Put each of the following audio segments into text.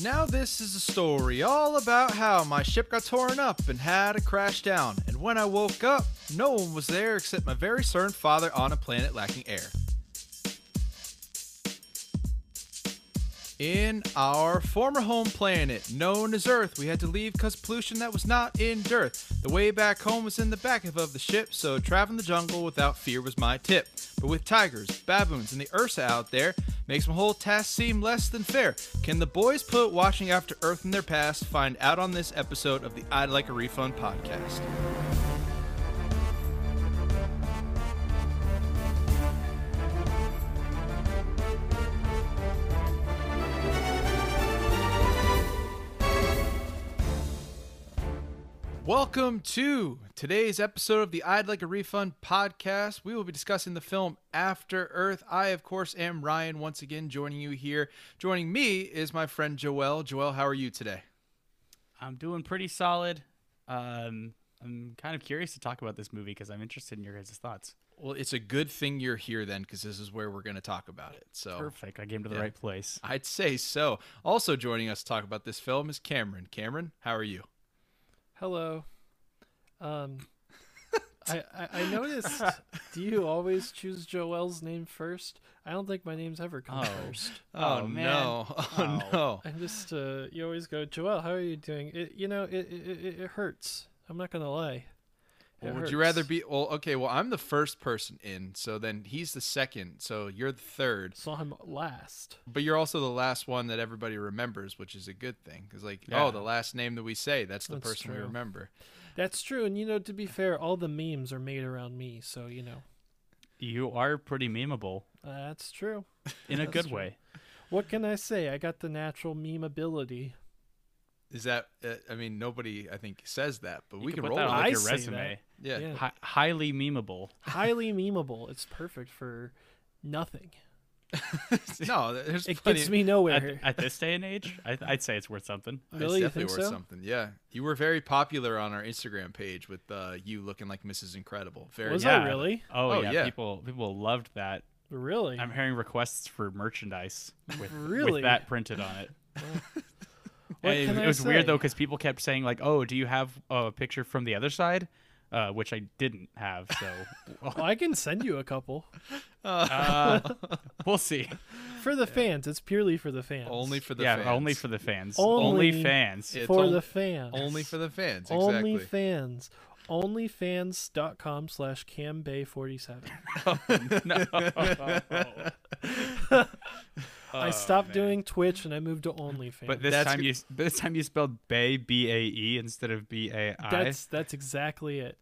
Now, this is a story all about how my ship got torn up and had to crash down. And when I woke up, no one was there except my very stern father on a planet lacking air. In our former home planet, known as Earth, we had to leave because pollution that was not in dearth. The way back home was in the back of the ship, so traveling the jungle without fear was my tip. But with tigers, baboons, and the Ursa out there, makes my whole task seem less than fair. Can the boys put watching after Earth in their past find out on this episode of the I'd Like a Refund podcast? Welcome to today's episode of the I'd Like a Refund podcast. We will be discussing the film After Earth. I, of course, am Ryan, once again joining you here. Joining me is my friend Joel. Joel, how are you today? I'm doing pretty solid. Um, I'm kind of curious to talk about this movie because I'm interested in your guys' thoughts. Well, it's a good thing you're here then, because this is where we're going to talk about it. So Perfect. I came to the Yeah. right place. I'd say so. Also joining us to talk about this film is Cameron. Cameron, how are you? Hello. Um, I, I I noticed. do you always choose Joel's name first? I don't think my name's ever come Oh. first. Oh, man. no! Oh, Oh. no! I just uh, you always go, Joel. How are you doing? It you know it it, it, it hurts. I'm not gonna lie. Well, would you rather be? Well, okay. Well, I'm the first person in, so then he's the second. So you're the third. Saw him last. But you're also the last one that everybody remembers, which is a good thing. Because, like, Yeah. oh, the last name that we say, that's the That's person we remember. That's true. And you know, to be fair, all the memes are made around me. So you know, You are pretty memeable that's true. in a That's good true. way. What can I say? I got the natural meme ability. Is that? Uh, I mean, nobody, I think, says that, but You we can can roll that with I your resume. it. Yeah. Yeah. Hi- highly memeable. Highly memeable. It's perfect for nothing. no, there's It plenty. gets me nowhere. At, at this day and age, I, I'd say it's worth something. Really? You definitely worth so? something. Yeah, you were very popular on our Instagram page with uh, you looking like Mrs. Incredible. Very. Was Yeah. I really? Oh, Oh, yeah, yeah. people people loved that. Really? I'm hearing requests for merchandise with, Really? with that printed on it. It, can it I was weird though because people kept saying like, "Oh, do you have a picture from the other side?" Uh, which I didn't have, so Well, I can send you a couple uh, we'll see. for the fans. It's purely for the fans. Only for the yeah, fans. only for the fans. Only- Only fans. It's for on- the fans. only for the fans. Only Exactly. fans. Onlyfans.com slash cambay47. no. I Oh, stopped man. doing Twitch and I moved to OnlyFans. But this That's time good. you this time you spelled Bay B A E instead of B A I. that's that's exactly it.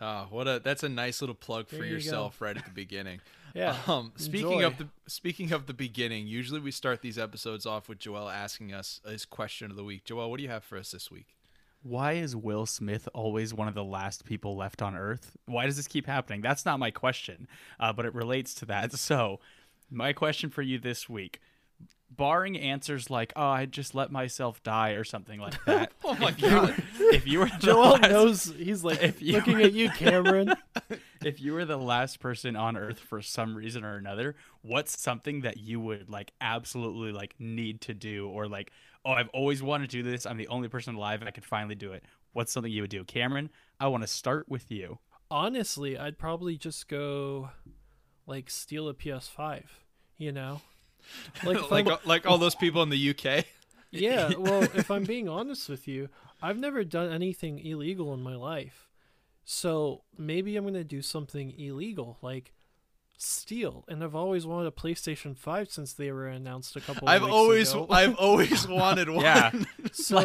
Oh, what a that's a nice little plug for There you go. yourself right at the beginning. Yeah. Um, speaking enjoy. of the speaking of the beginning, usually we start these episodes off with Joel asking us his question of the week. Joel, what do you have for us this week? Why is Will Smith always one of the last people left on Earth? Why does this keep happening? That's not my question, uh, but it relates to that. So, my question for you this week, barring answers like "Oh, I just let myself die" or something like that. Oh my if you- god! if you were the Joel last- knows he's like if you looking were- at you, Cameron. if you were the last person on earth for some reason or another what's something that you would like absolutely like need to do or like oh i've always wanted to do this i'm the only person alive i could finally do it what's something you would do cameron i want to start with you Honestly, I'd probably just go like steal a PS5, you know? Like, like I'm- like all those people in the UK. yeah, well, if I'm being honest with you, I've never done anything illegal in my life. So maybe I'm going to do something illegal, like steal. And I've always wanted a PlayStation 5 since they were announced a couple of I've weeks always ago. I've always wanted one. Yeah. so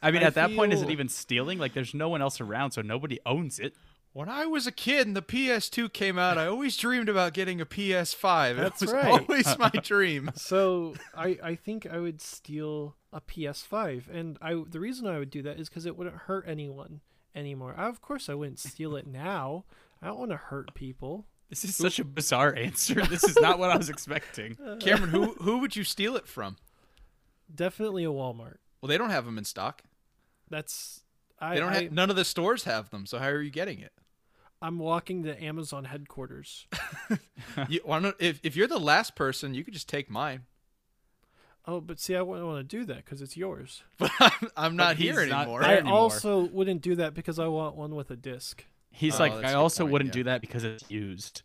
i mean I at that point is it even stealing like there's no one else around so nobody owns it When I was a kid and the PS2 came out, I always dreamed about getting a PS5. That's it was right. always my dream. so I I think I would steal a PS5 and I the reason I would do that is cuz it wouldn't hurt anyone anymore. I, of course I wouldn't steal it now. I don't want to hurt people. this is such a bizarre answer this is not what i was expecting Cameron, who who would you steal it from? Definitely a Walmart. Well, they don't have them in stock. That's I, They don't. I have, none of the stores have them. So how are you getting it? I'm walking to Amazon headquarters. You, why don't, if if you're the last person, you could just take mine. Oh, but see, I wouldn't want to do that because it's yours. But I'm, I'm not he's here not anymore. there I anymore. also wouldn't do that because I want one with a disc. He's Oh, like, that's a I good also point, wouldn't yeah. do that because it's used.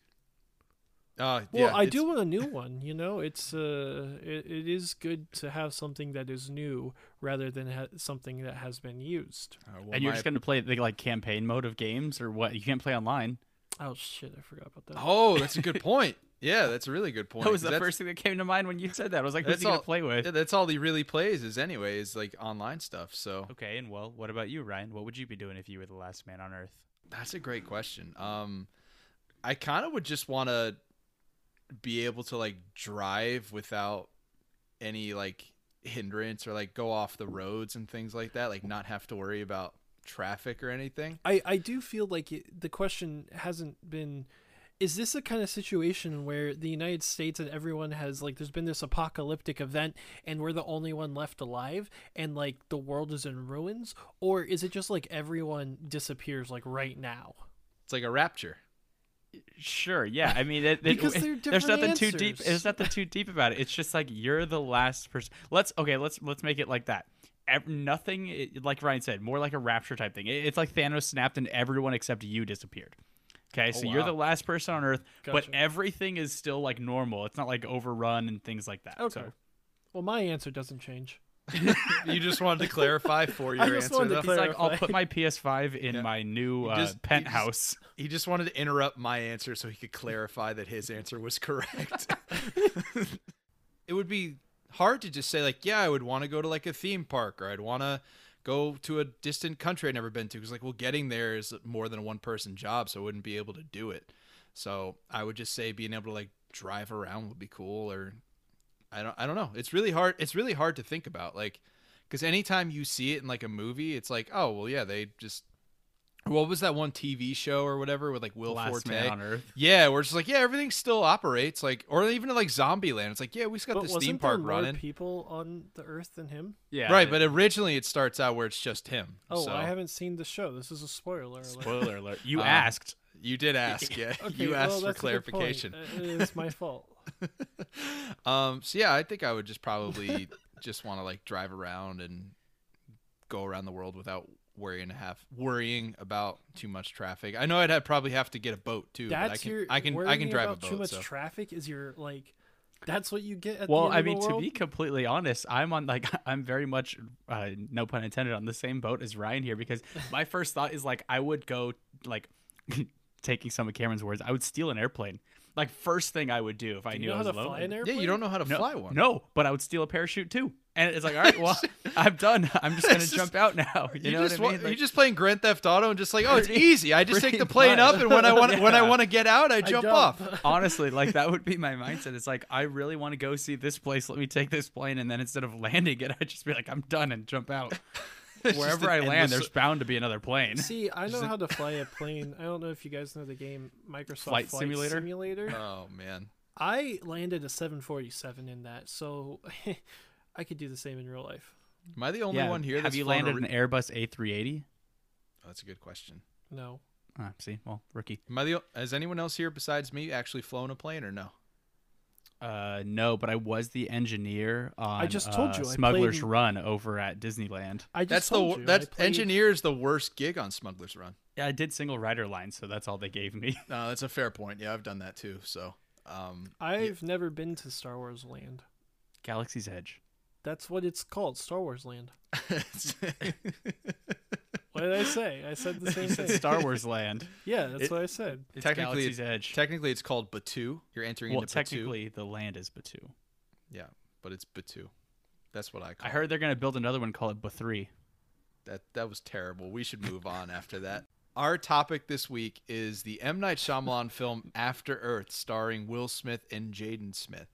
Uh, Well, yeah, I it's- do want a new one. You know, it's uh, it, it is good to have something that is new rather than ha- something that has been used. uh, well, and you're my- just gonna play the like campaign mode of games or what? You can't play online. Oh shit, I forgot about that. Oh, that's a good point. Yeah, that's a really good point. That was 'cause the that's- first thing that came to mind when you said that. I was like, who's That's he gonna all- play with? Yeah, that's all he really plays is anyway is like online stuff. So Okay, and well, what about you, Ryan? What would you be doing if you were the last man on Earth? that's a great question. Um, I kind of would just want to be able to like drive without any like hindrance or like go off the roads and things like that. Like not have to worry about traffic or anything. I I do feel like it, the question hasn't been. Is this a kind of situation where the United States and everyone has like there's been this apocalyptic event and we're the only one left alive and like the world is in ruins or is it just like everyone disappears like right now? It's like a rapture. Sure, yeah. I mean, it, it- Because it- there's different nothing too deep. There's nothing too deep about it. It's just like you're the last person. Let's okay. Let's let's make it like that. Ev- nothing like Ryan said, more like a rapture type thing. It- It's like Thanos snapped and everyone except you disappeared. Okay, so oh, you're the last person on Earth, but everything is still like normal. It's not like overrun and things like that. Okay. So Well, my answer doesn't change. you just wanted to clarify for your I just answer. wanted to though? he's like, I'll put my PS5 in Yeah. my new You uh, just- you penthouse. He just wanted to interrupt my answer so he could clarify that his answer was correct. it would be hard to just say like, yeah, I would want to go to like a theme park or I'd want to go to a distant country I've never been to because like, well, getting there is more than a one person job, so I wouldn't be able to do it. So I would just say being able to like drive around would be cool or I don't I don't know. It's really hard. It's really hard to think about like because anytime you see it in like a movie, it's like, oh well, yeah, they just what was that one TV show or whatever with like Will Last Forte? man on Earth. Yeah, we're just like, yeah, everything still operates, like, or even like Zombieland. It's like, yeah, we just got But this wasn't theme park there more running, people on the Earth than him? Yeah, right? But originally, it starts out where it's just him. Oh, so. I haven't seen the show. This is a spoiler alert. spoiler alert. You Uh, asked. You did ask, yeah. Okay, you asked well, for that's a good point. clarification. Uh, It's my fault. um, so yeah, I think I would just probably just want to like drive around and go around the world without worrying to have worrying about too much traffic. I know I'd have, probably have to get a boat too. but I That's can, your. I can, I can drive a boat. Too much so. traffic is your like. That's what you get at Well, the end I of mean, the to be completely honest, I'm on like I'm very much, uh, no pun intended, on the same boat as Ryan here because my first thought is like I would go like taking some of Cameron's words, I would steal an airplane. Like first thing I would do if I Do knew know I how was to alone. fly an yeah, you don't know how to no, fly one. No, but I would steal a parachute too. And it's like, all right, well, I'm done. I'm just gonna just- jump out now. You, You, know just what I wa- mean? you Like, just playing Grand Theft Auto and just like, oh, it's easy. I just take the plane much. up, and when I want when I want to get out, I jump, off. honestly, like that would be my mindset. It's like I really want to go see this place. Let me take this plane, and then instead of landing it, I'd just be like, I'm done and jump out. It's just Wherever I land, there's bound to be another plane. See, I know how to fly a plane. I don't know if you guys know the game Microsoft Flight Simulator? Simulator. Oh man, I landed a 747 in that, so I could do the same in real life. am I the only yeah, one here? have that's you flown a landed re- an Airbus A380? Oh, that's a good question. No. Ah, see, well, rookie. Am I the? Has anyone else here besides me actually flown a plane or no? Uh, no, but I was the engineer on just told uh, you, I Smuggler's played- Run over at Disneyland. I just That's the told wor- you, I that's played- engineer is the worst gig on Smuggler's Run. Yeah, I did single rider line, so that's all they gave me. No, that's a fair point. Yeah, I've done that too. So, um, I've never been to Star Wars Land. Galaxy's Edge. That's what it's called, Star Wars Land. What did I say? I said the same You said thing. Star Wars Land. Yeah, that's It- what I said. It's Technically, Galaxy's Edge. technically, it's called Batuu. You're entering well, into Batuu. technically, the land is Batuu. Yeah, but it's Batuu. That's what I call. I it. heard they're gonna build another one called Ba3. That that was terrible. We should move on after that. Our topic this week is the M Night Shyamalan film After Earth, starring Will Smith and Jaden Smith.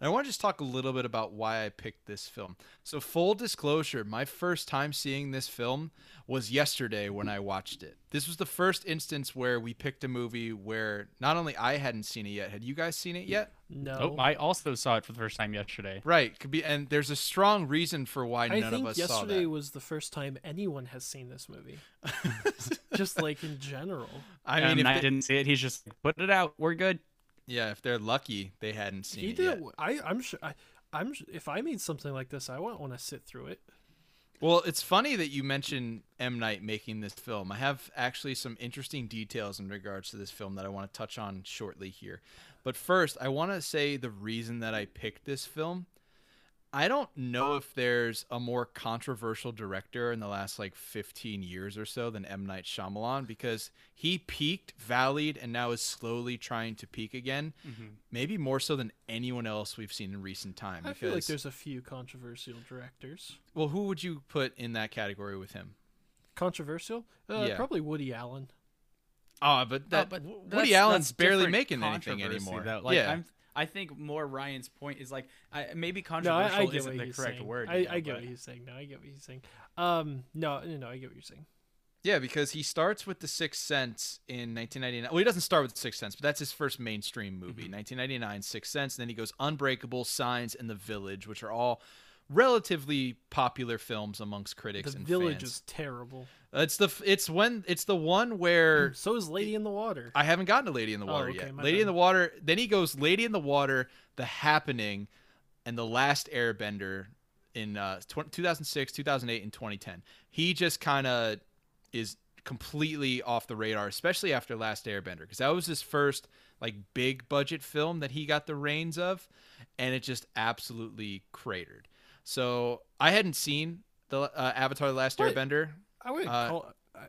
And I want to just talk a little bit about why I picked this film. So, full disclosure, my first time seeing this film was yesterday when I watched it. This was the first instance where we picked a movie where not only I hadn't seen it yet. Had you guys seen it yet? No. Oh, I also saw it for the first time yesterday. Right. Could be, and there's a strong reason for why I none think of us saw yesterday was the first time anyone has seen this movie. Just like in general. I I mean, mean, if I they- didn't see it. He's just like, put it out. We're good. Yeah, if they're lucky, they hadn't seen He it did. yet. I I'm sure. I, I'm if I made something like this, I wouldn't want to sit through it. Well, it's funny that you mentioned M Night making this film. I have actually some interesting details in regards to this film that I want to touch on shortly here. But first, I want to say the reason that I picked this film. I don't know if there's a more controversial director in the last like 15 years or so than M Night Shyamalan because he peaked, valleyed, and now is slowly trying to peak again. Maybe more so than anyone else we've seen in recent time. I because, feel like there's a few controversial directors. well, who would you put in that category with him? Controversial? Uh, Yeah. Probably Woody Allen. Oh, but that but Woody Allen's barely making anything anymore. Though. Like, yeah, I'm, I think more Ryan's point is like I, maybe No, controversial I, I isn't the correct saying. word. I, you know, I get but- what he's saying. No, I get what he's saying. Um, no, no, no, I get what you're saying. yeah, because he starts with The Sixth Sense in 1999. Well, he doesn't start with The Sixth Sense, but that's his first mainstream movie, Mm-hmm. 1999, Sixth Sense. And then he goes Unbreakable, Signs, and The Village, which are all relatively popular films amongst critics The and Village fans. is terrible. It's the it's when it's the one where So is Lady in the Water. I haven't gotten to Lady in the Oh, Water okay, yet. Lady bad. in the Water. Then he goes Lady in the Water, The Happening, and The Last Airbender in uh, 2006, 2008, and 2010. He just kind of is completely off the radar, especially after Last Airbender, because that was his first like big budget film that he got the reins of, and it just absolutely cratered. So I hadn't seen the uh, Avatar: The Last What? Airbender. I would uh, call. I,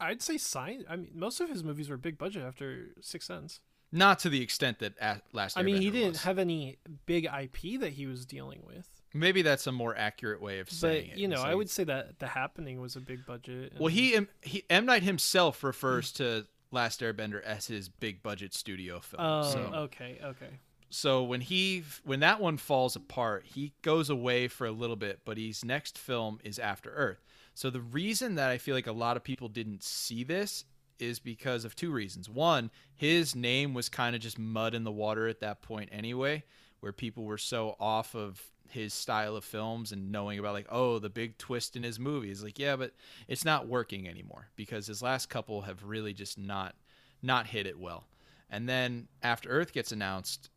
I'd say sign. I mean, most of his movies were big budget after Six Sense. Not to the extent that A- Last I mean, he didn't was. have any big IP that he was dealing with. Maybe that's a more accurate way of saying But it. you know, I would say that The Happening was a big budget. Well, he he M Night himself refers to Last Airbender as his big budget studio film. Oh, so, okay, okay. So when he when that one falls apart, he goes away for a little bit, but his next film is After Earth. So the reason that I feel like a lot of people didn't see this is because of two reasons. One, his name was kind of just mud in the water at that point anyway, where people were so off of his style of films and knowing about like, oh, the big twist in his movies. Like, yeah, but it's not working anymore because his last couple have really just not not hit it well. And then After Earth gets announced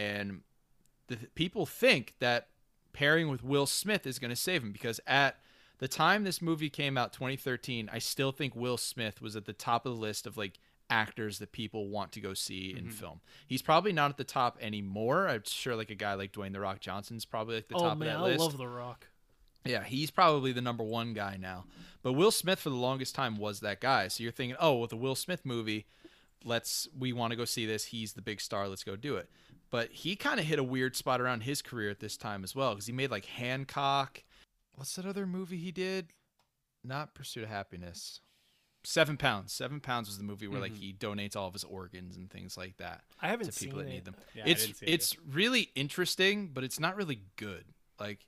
and the people think that pairing with Will Smith is going to save him because at the time this movie came out 2013 I still think Will Smith was at the top of the list of like actors that people want to go see in mm-hmm. film. He's probably not at the top anymore. I'm sure like a guy like Dwayne the Rock Johnson's probably like the oh top man, of that I list. love The Rock. Yeah, he's probably the number one guy now. But Will Smith for the longest time was that guy. So you're thinking, oh, with the Will Smith movie, let's we want to go see this. He's the big star. Let's go do it. But he kind of hit a weird spot around his career at this time as well because he made like Hancock. What's that other movie he did? Not Pursuit of Happiness. Seven Pounds. Seven Pounds was the movie where like he donates all of his organs and things like that I haven't to seen people that it. need them. Yeah, I it's didn't see it it's really interesting, but it's not really good. Like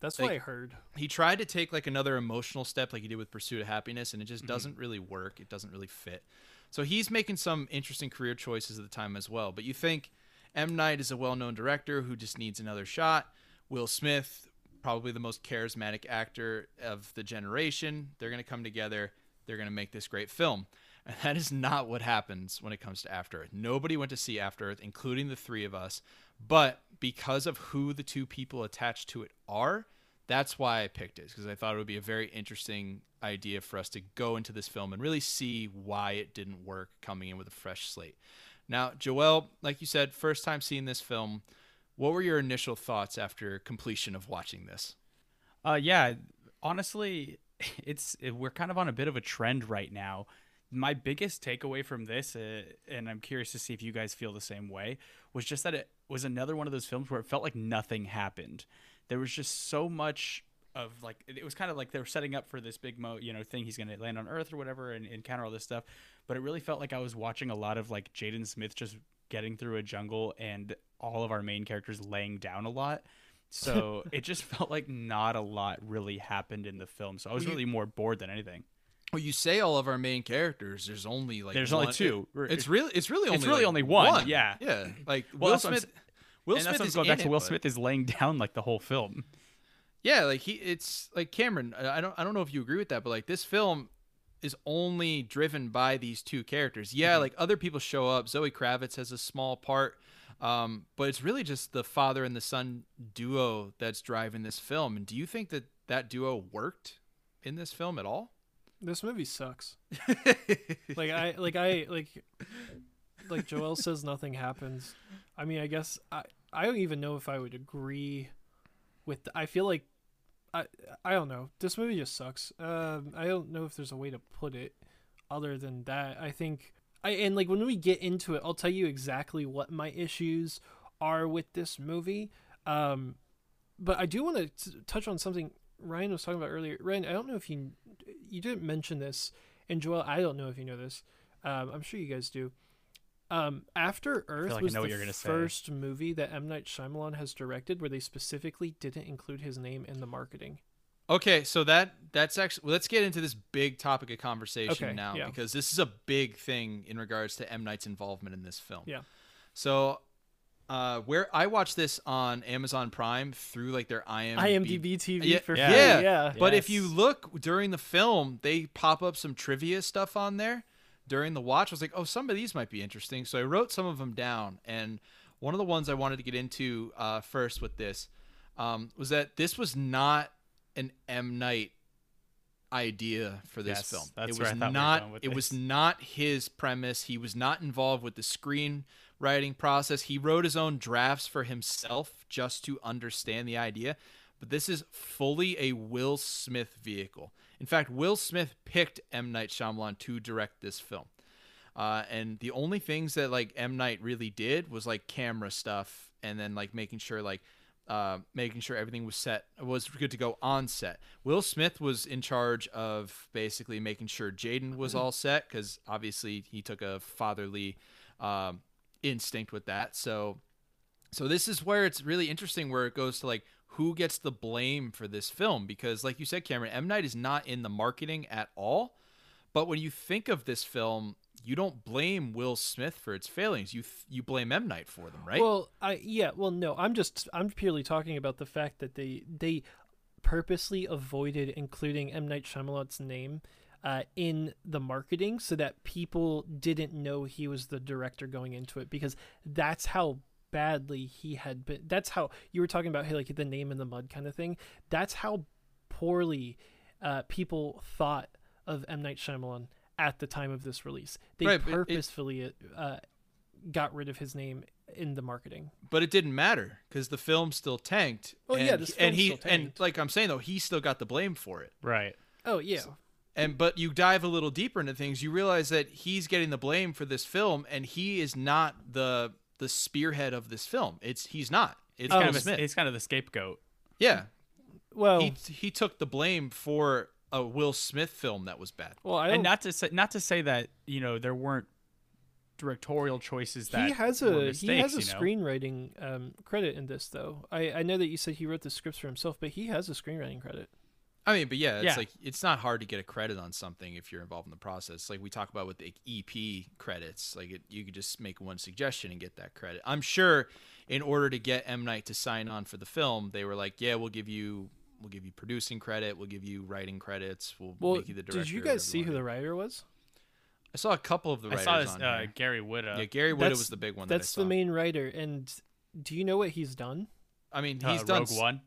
That's like- what I heard. he tried to take like another emotional step like he did with pursuit of happiness and it Mm-hmm. just doesn't really work it doesn't really fit so he's making some interesting career choices at the time as well but you think m. Night is a well-known director who just needs another shot. Will smith probably the most charismatic actor of the generation. They're going to come together. They're going to make this great film. And that is not what happens when it comes to after earth. Nobody went to see after earth including the three of us. But because of who the two people attached to it are that's why I picked it because I thought it would be a very interesting idea for us to go into this film and really see why it didn't work coming in with a fresh slate. Now, Joel, like you said, first time seeing this film, what were your initial thoughts after completion of watching this? Uh, yeah, honestly, it's it, we're kind of on a bit of a trend right now. My biggest takeaway from this, uh, and I'm curious to see if you guys feel the same way, was just that it was another one of those films where it felt like nothing happened. There was just so much of like it was kind of like they were setting up for this big mo you know thing he's going to land on earth or whatever and encounter all this stuff but it really felt like i was watching a lot of like jaden smith just getting through a jungle and all of our main characters laying down a lot so it just felt like not a lot really happened in the film so i was Well, you- really more bored than anything Well, you say all of our main characters. There's only like There's only two. it- it's really it's really only It's really like only one, yeah. yeah. Like Well, Will that's what I'm Smith. Will Smith is going in back to will smith is laying down like the whole film Yeah, like he it's like Cameron, I don't I don't know if you agree with that, but like this film is only driven by these two characters. Yeah, Mm-hmm. like other people show up. Zoe Kravitz has a small part. Um, but it's really just the father and the son duo that's driving this film. And do you think that that duo worked in this film at all? This movie sucks. like I like I like like Joel says nothing happens. I mean, I guess I I don't even know if I would agree with I feel like I I don't know. This movie just sucks. Um I don't know if there's a way to put it other than that. I think I and like when we get into it, I'll tell you exactly what my issues are with this movie. Um but I do want to touch on something Ryan was talking about earlier. Ryan, I don't know if you you didn't mention this, and Joel, I don't know if you know this. Um, I'm sure you guys do. Um, After Earth like I was know what the you're gonna say. first movie that M Night Shyamalan has directed where they specifically didn't include his name in the marketing. Okay, so that that's actually well, let's get into this big topic of conversation Okay, now yeah. because this is a big thing in regards to M Night's involvement in this film. Yeah. So, uh, where I watched this on Amazon Prime through like their IMDb. IMDb TV Yeah, for yeah. free. Yeah. Yeah. But if you look during the film, they pop up some trivia stuff on there during the watch. I was like, oh, some of these might be interesting. So I wrote some of them down. And one of the ones I wanted to get into uh, first with this um, was that this was not an M. Night idea for this Yes, film. that's it was thought we not it was not his premise. He was not involved with the screenwriting process. He wrote his own drafts for himself just to understand the idea. But this is fully a Will Smith vehicle. In fact, Will Smith picked M. Night Shyamalan to direct this film. Uh, and the only things that like M Night really did was like camera stuff, and then like making sure like uh, making sure everything was set was good to go on set. Will Smith was in charge of basically making sure Jaden was all set because obviously he took a fatherly um, instinct with that. So so this is where it's really interesting where it goes to like who gets the blame for this film? Because like you said Cameron M. Night is not in the marketing at all. But when you think of this film you don't blame Will Smith for its failings. You th- you blame M. Night for them right? Well, I yeah, well no, I'm just I'm purely talking about the fact that they they purposely avoided including M. Night Shyamalan's name uh, in the marketing so that people didn't know he was the director going into it because that's how badly he had been that's how you were talking about hey, like the name in the mud kind of thing. That's how poorly uh, people thought of M. Night Shyamalan at the time of this release. They Right, but it- purposefully uh, got rid of his name in the marketing. But it didn't matter because the film still tanked Oh, and, yeah, this and film he still and like I'm saying though he still got the blame for it. Right. Oh yeah. And but you dive a little deeper into things, you realize that he's getting the blame for this film, and he is not the the spearhead of this film. It's he's not. It's Oh. Kind of a, Smith. he's kind of the scapegoat. yeah, Well, he he took the blame for a Will Smith film that was bad. well, I don't. And not to say not to say that you know there weren't directorial choices that he has a mistakes, he has a you know? screenwriting um, credit in this though. I I know that you said he wrote the scripts for himself, but he has a screenwriting credit. I mean, but yeah, it's Yeah. like it's not hard to get a credit on something if you're involved in the process. Like we talk about with the EP credits, like it, you could just make one suggestion and get that credit. I'm sure, in order to get M Night to sign on for the film, they were like, "Yeah, we'll give you." We'll give you producing credit. We'll give you writing credits. We'll Well, make you the director. did you guys see who the writer was? I saw a couple of the writers. I saw this on uh. Gary Whitta. Yeah, Gary Whitta That's- was the big one. that I That's the main writer, and do you know what he's done? I mean, uh, he's done. Rogue One.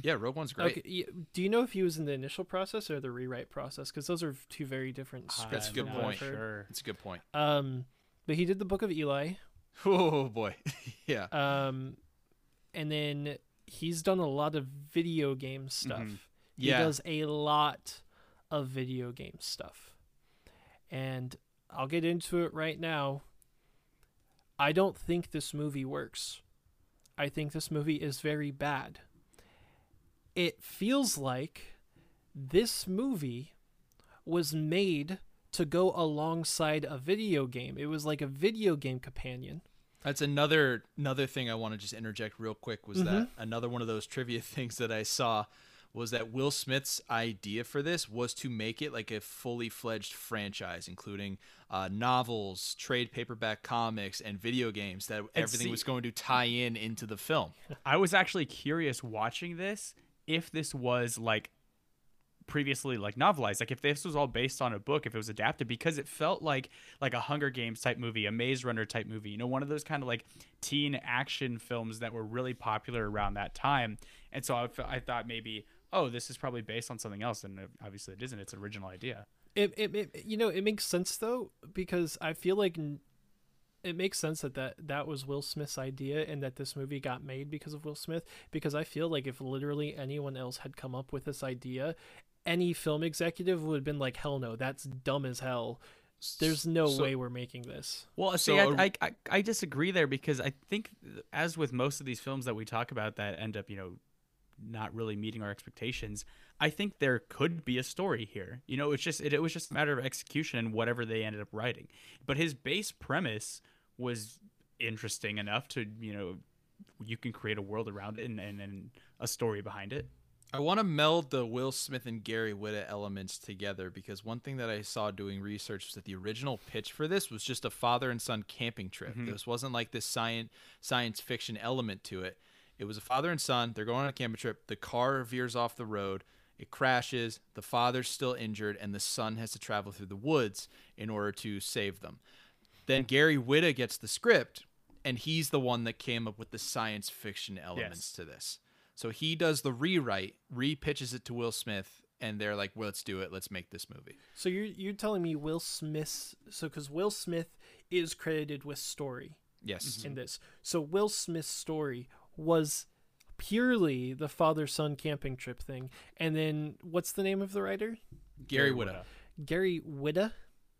Yeah, Rogue One's great. Okay, do you know if he was in the initial process or the rewrite process? Because those are two very different scripts. That's a good from what I've point. Sure. It's a good point. Um, but he did the Book of Eli. Oh boy, yeah. Um, and then he's done a lot of video game stuff. Mhm. He does a lot of video game stuff. And I'll get into it right now. I don't think this movie works. I think this movie is very bad. It feels like this movie was made to go alongside a video game. It was like a video game companion. That's another another thing I want to just interject real quick was that Mm-hmm. another one of those trivia things that I saw was that Will Smith's idea for this was to make it like a fully fledged franchise, including uh, novels, trade paperback comics, and video games. That everything see- was going to tie in into the film. I was actually curious watching this if this was like previously like novelized like if this was all based on a book if it was adapted because it felt like like a hunger games type movie a maze runner type movie you know one of those kind of like teen action films that were really popular around that time. And so i, I thought maybe oh this is probably based on something else and obviously it isn't it's an original idea. It, it, it you know it makes sense though because I feel like it makes sense that, that that was Will Smith's idea and that this movie got made because of Will Smith because I feel like if literally anyone else had come up with this idea any film executive would have been like hell no that's dumb as hell. There's no So- way we're making this. Well, see, So- I, I, I, I disagree there because I think, as with most of these films that we talk about that end up, you know, not really meeting our expectations, I think there could be a story here. You know, it's just it, it was just a matter of execution and whatever they ended up writing. But his base premise was interesting enough to, you know, you can create a world around it and, and, and a story behind it. I want to meld the Will Smith and Gary Whitta elements together because one thing that I saw doing research was that the original pitch for this was just a father and son camping trip. Mm-hmm. This wasn't like this science science fiction element to it. It was a father and son. They're going on a camping trip. The car veers off the road. It crashes. The father's still injured, and the son has to travel through the woods in order to save them. Then Gary Whitta gets the script, and he's the one that came up with the science fiction elements Yes. to this. So he does the rewrite, repitches it to Will Smith, and they're like, well, "Let's do it. Let's make this movie." so you're you're telling me Will Smith? so because Will Smith is credited with story Yes. in this. So Will Smith's story was purely the father son camping trip thing. And then what's the name of the writer? Gary Whitta. Gary Whitta.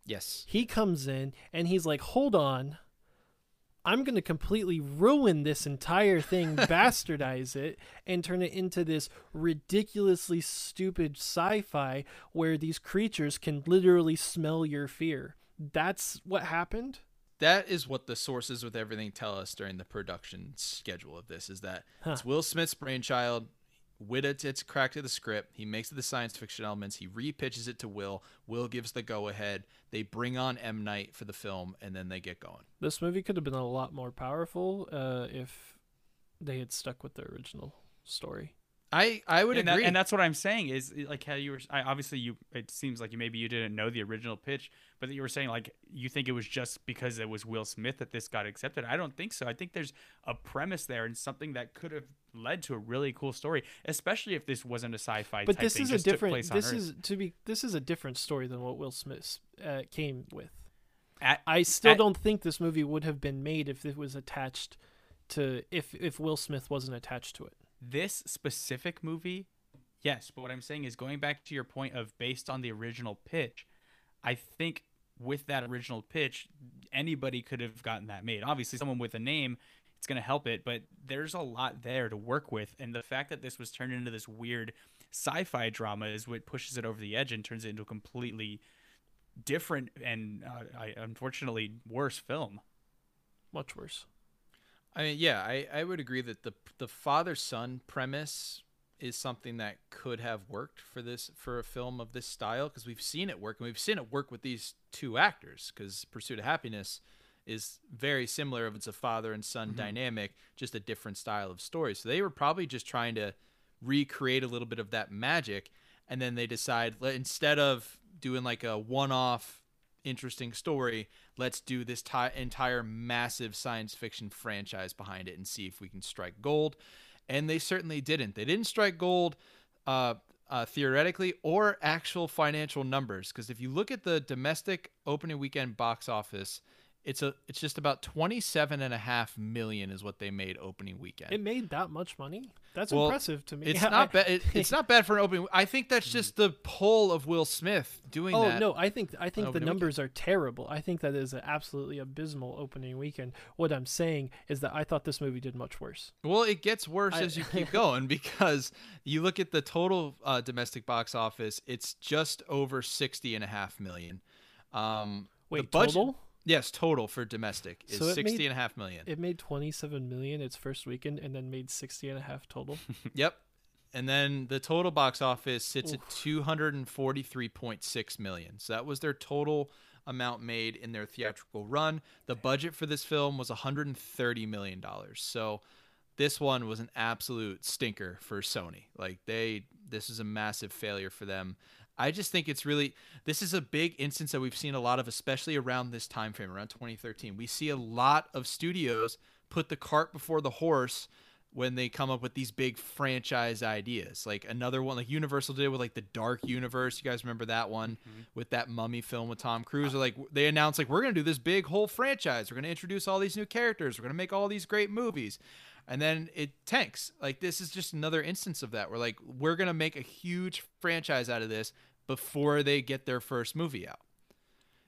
Yes. He comes in and he's like, "Hold on. I'm going to completely ruin this entire thing, bastardize it, and turn it into this ridiculously stupid sci fi where these creatures can literally smell your fear. That's what happened? That is what the sources with everything tell us during the production schedule of this is that Huh. it's Will Smith's brainchild. Whitta gets cracked to the script. He makes it the science fiction elements. He repitches it to Will. Will gives the go ahead. They bring on M Night for the film, and then they get going. This movie could have been a lot more powerful uh, if they had stuck with the original story. I I would and, that- agree. and that's what I'm saying is like how you were. I, obviously, you. It seems like you maybe you didn't know the original pitch, but that you were saying like you think it was just because it was Will Smith that this got accepted. I don't think so. I think there's a premise there and something that could have led to a really cool story, especially if this wasn't a sci-fi. But type this thing, is a different. place on This Earth. is to be. This is a different story than what Will Smith uh, came with. At- I still at- don't think this movie would have been made if it was attached to if if Will Smith wasn't attached to it. This specific movie, yes. But what I'm saying is going back to your point of based on the original pitch, I think with that original pitch, anybody could have gotten that made. Obviously, someone with a name, it's going to help it, but there's a lot there to work with. And the fact that this was turned into this weird sci fi drama is what pushes it over the edge and turns it into a completely different and uh, unfortunately worse film. Much worse. I mean, yeah, I, I would agree that the the father son premise is something that could have worked for this for a film of this style because we've seen it work and we've seen it work with these two actors because Pursuit of Happiness is very similar if it's a father and son mm-hmm. dynamic, just a different style of story. So they were probably just trying to recreate a little bit of that magic, and then they decide instead of doing like a one-off interesting story. Let's do this ti entire massive science fiction franchise behind it and see if we can strike gold. And they certainly didn't. They didn't strike gold uh, uh, theoretically or actual financial numbers. Because if you look at the domestic opening weekend box office, it's a it's just about 27 and a half million is what they made opening weekend. It made that much money. That's Well, impressive to me. It's not bad. It, it's not bad for an opening. I think that's just the pull of Will Smith doing Oh no, I think I think the numbers are terrible. I think that is an absolutely abysmal opening weekend. What I'm saying is that I thought this movie did much worse. Well, it gets worse I- as you keep going because you look at the total uh, domestic box office, it's just over 60 and a half million. Um, the Wait, budget- total? Yes, total for domestic is So 60 made- and a half million. It made 27 million its first weekend and then made 60 and a half total. Yep. And then the total box office sits at 243.6 million. So that was their total amount made in their theatrical run. The budget for this film was 130 million dollars. So this one was an absolute stinker for Sony. Like they this is a massive failure for them. I just think it's really this is a big instance that we've seen a lot of especially around this time frame around 2013. We see a lot of studios put the cart before the horse when they come up with these big franchise ideas. Like another one like Universal did with like the Dark Universe. You guys remember that one mm-hmm. with that mummy film with Tom Cruise? Or like they announced like we're going to do this big whole franchise. We're going to introduce all these new characters. We're going to make all these great movies. And then it tanks. Like this is just another instance of that. Where like we're going to make a huge franchise out of this before they get their first movie out.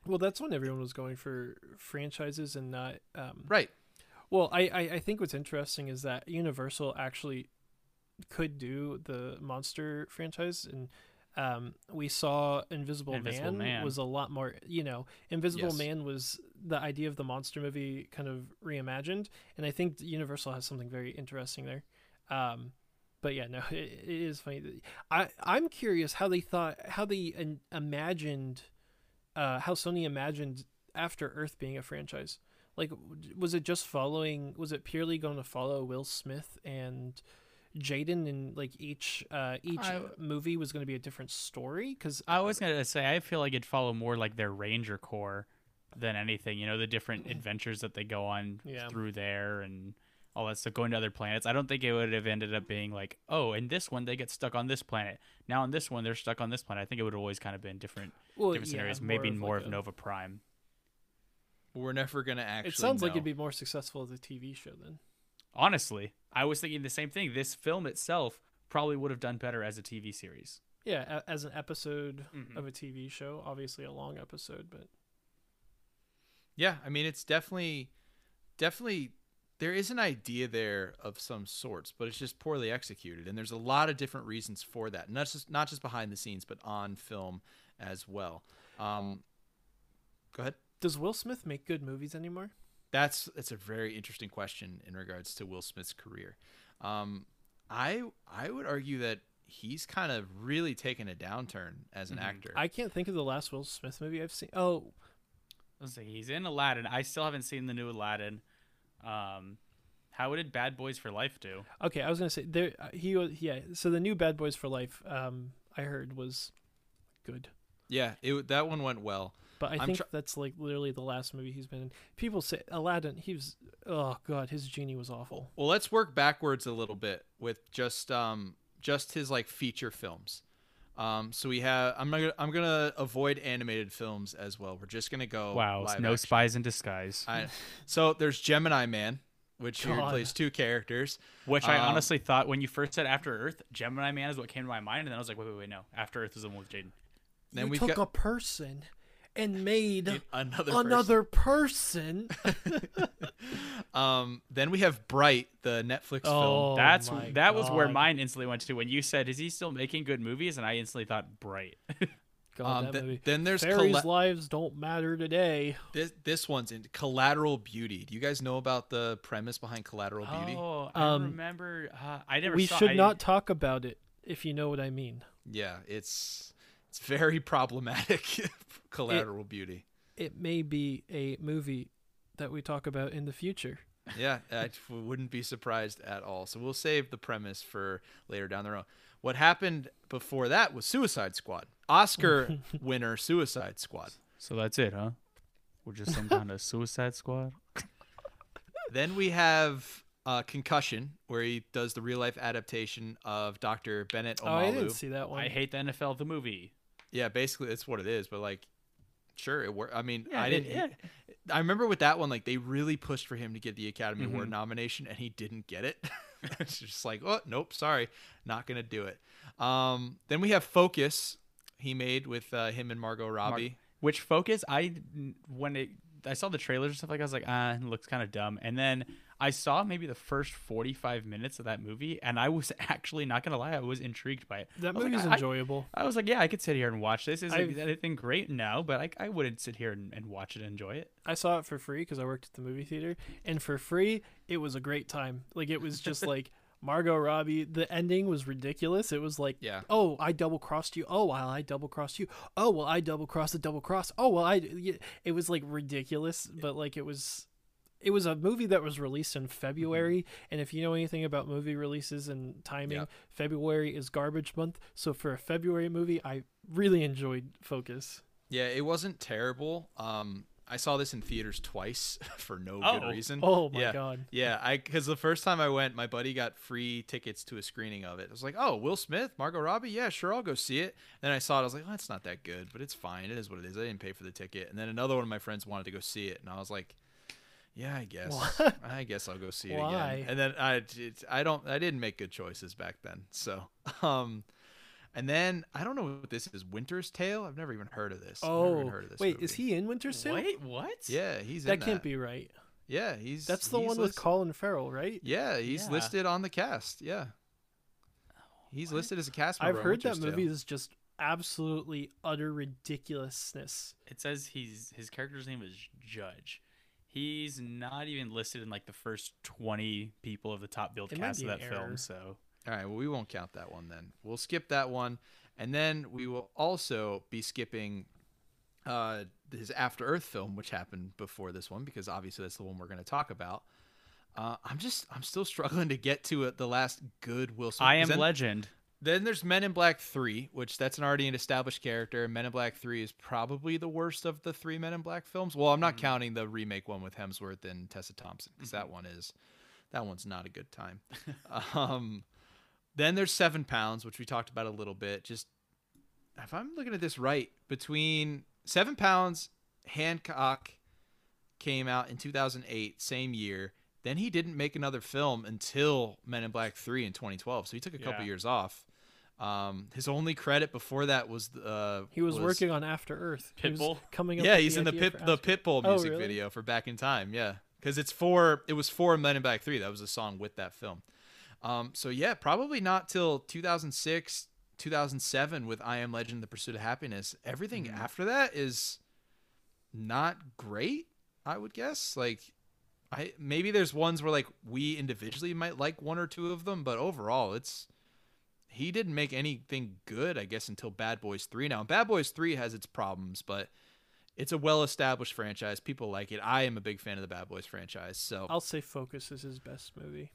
Well, that's when everyone was going for franchises and not. Um, Right. Well, I, I I think what's interesting is that Universal actually could do the monster franchise, and um, we saw Invisible, Invisible Man, Man. was a lot more. You know, Invisible Yes. Man was the idea of the monster movie kind of reimagined, and I think Universal has something very interesting there. Um, but yeah, no, it, it is funny. that- I I'm curious how they thought, how they in, imagined, uh, how Sony imagined After Earth being a franchise. Like, was it just following? Was it purely going to follow Will Smith and Jaden, and like each uh, each I- movie was going to be a different story? Because I was gonna say I feel like it'd follow more like their Ranger Corps than anything. You know, the different adventures that they go on Yeah. through there and all that stuff, going to other planets. I don't think it would have ended up being like, oh, in this one they get stuck on this planet. Now in this one they're stuck on this planet. I think it would have always kind of been different, well, different yeah, scenarios. Maybe of more like of a- Nova Prime. We're never going to actually It sounds like it'd be more successful as a TV show then. Honestly, I was thinking the same thing. This film itself probably would have done better as a TV series. Yeah, a- as an episode Mhm. of a TV show, obviously a long episode, but Yeah, I mean it's definitely definitely there is an idea there of some sorts, but it's just poorly executed and there's a lot of different reasons for that. Not just not just behind the scenes, but on film as well. Um Go ahead. does Will Smith make good movies anymore? That's that's a very interesting question in regards to Will Smith's career. Um I I would argue that he's kind of really taken a downturn as an Mhm. actor. I can't think of the last Will Smith movie I've seen. Oh, Let's see, he's in Aladdin. I still haven't seen the new Aladdin. Um, how did Bad Boys for Life do? okay. I was gonna say there. uh, He was yeah. So the new Bad Boys for Life, um, I heard was good, yeah, it that one went well. but I I'm think tr- that's like literally the last movie he's been in. People say Aladdin. He was oh god, his genie was awful. Well, let's work backwards a little bit with just um just his like feature films. Um, so we have I'm gonna I'm gonna avoid animated films as well. We're just gonna go wow, live no action. spies in disguise. I, so there's Gemini Man, which God. plays two characters. Which I Um, honestly thought when you first said After Earth, Gemini Man is what came to my mind, and then I was like, wait, wait, wait, no. After Earth is the one with Jaden. Then you we've took got a person and made another person. another person. Um, then we have Bright, the Netflix Oh, film. That's my that was where mine instantly went to when you said, "Is he still making good movies?" And I instantly thought, "Bright." God, Um, that th- movie. then there's Fairies' colla- lives don't matter today. this this one's in Collateral Beauty. Do you guys know about the premise behind Collateral Beauty? Oh, I Um, remember. Uh, I never. We saw, should I- not talk about it if you know what I mean. Yeah, it's it's very problematic. Collateral Beauty. It may be a movie that we talk about in the future. Yeah, I w- wouldn't be surprised at all. So we'll save the premise for later down the road. What happened before that was Suicide Squad. Oscar winner Suicide Squad. So that's it, huh? We're just some kind of Suicide Squad. Then we have uh, Concussion, where he does the real life adaptation of Dr. Bennett Omalu. Oh, I didn't see that one. I hate the NFL, the movie. Yeah, basically that's what it is. But like, sure, it worked. I mean, Yeah, I didn't. yeah. I remember with that one, like they really pushed for him to get the Academy Award Mhm. nomination, and he didn't get it. it's just like, oh, nope, sorry, not gonna do it. Um, then we have Focus. He made with uh, him and Margot Robbie. Which Focus, I when it I saw the trailers and stuff like, I was like, ah, it looks kind of dumb. And then I saw maybe the first forty five minutes of that movie, and I was actually not gonna lie, I was intrigued by it. that I was like, movie's I- enjoyable. I was like, yeah, I could sit here and watch this. Isn't I've- anything great? No, but I, I wouldn't sit here and, and watch it and enjoy it. I saw it for free because I worked at the movie theater, and for free, it was a great time. Like it was just like Margot Robbie. The ending was ridiculous. It was like, Yeah. oh, I double crossed you. Oh, well, I double crossed you. Oh, well, I double crossed the double cross. Oh, well, I. yeah, It was like ridiculous, but like it was. It was a movie that was released in February, and if you know anything about movie releases and timing. February is garbage month. So for a February movie, I really enjoyed Focus. Yeah, it wasn't terrible. Um, I saw this in theaters twice for no Oh. good reason. Oh my yeah. god. Yeah, I because the first time I went, my buddy got free tickets to a screening of it. I was like, "Oh, Will Smith, Margot Robbie, yeah, sure, I'll go see it." Then I saw it, I was like, "Oh, it's not that good, but it's fine. It is what it is. I didn't pay for the ticket." And then another one of my friends wanted to go see it, and I was like, "Yeah, I guess, What? I guess I'll go see it Why? again." And then I, it's, I don't, I didn't make good choices back then. So, um, and then I don't know what this is. Winter's Tale. I've never even heard of this. I've never even Oh heard of this wait, is he in Winter's Tale? Wait, what? Yeah, he's that in can't be right. Yeah, he's That's the he's one with Colin Farrell, right? Yeah, he's Yeah. listed on the cast. Yeah, he's listed as a cast member. I've on heard that Winter's Tale. movie is just absolutely utter ridiculousness. It says he's his character's name is Judge. He's not even listed in like the first twenty people of the top billed It cast of an that film. So All right, well, we won't count that one then. We'll skip that one, and then we will also be skipping uh, his After Earth film, which happened before this one, because obviously that's the one we're going to talk about. Uh, I'm just, I'm still struggling to get to it, the last good Will Smith. I am then, Legend. Then there's Men in Black Three, which that's an already an established character. Men in Black Three is probably the worst of the three Men in Black films. Well, I'm not counting the remake one with Hemsworth and Tessa Thompson because that one is that one's not a good time. um, then there's Seven Pounds, which we talked about a little bit. Just if I'm looking at this right, between Seven Pounds, Hancock came out in 2008, same year. Then he didn't make another film until Men in Black 3 in 2012. So he took a couple Yeah. years off. Um, his only credit before that was uh, He was, working on After Earth. He Pitbull? coming up. Yeah, with he's in the idea Pit the After- Pitbull Oh, music really? video for Back in Time. Yeah, because it's for it was for Men in Black 3. That was a song with that film. Um, so yeah, probably not till 2006, 2007 with I Am Legend: The Pursuit of Happiness. Everything Mm-hmm. after that is not great. I would guess. Like, I maybe there's ones where like we individually might like one or two of them, but overall, it's he didn't make anything good. I guess until Bad Boys Three. Now, Bad Boys Three has its problems, but it's a well-established franchise. People like it. I am a big fan of the Bad Boys franchise. So I'll say Focus is his best movie.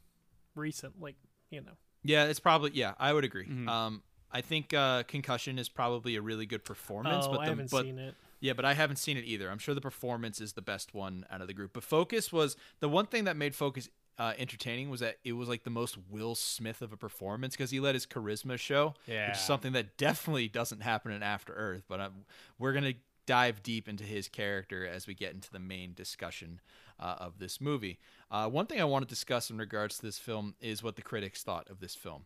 Recent, like you know. yeah, it's probably yeah. I would agree. Mhm. Um, I think uh, Concussion is probably a really good performance, oh, but I haven't but seen it. Yeah, but I haven't seen it either. I'm sure the performance is the best one out of the group. But Focus was the one thing that made Focus uh, entertaining was that it was like the most Will Smith of a performance because he let his charisma show, Yeah. which is something that definitely doesn't happen in After Earth. But um, we're gonna dive deep into his character as we get into the main discussion uh, of this movie. Uh, one thing I want to discuss in regards to this film is what the critics thought of this film.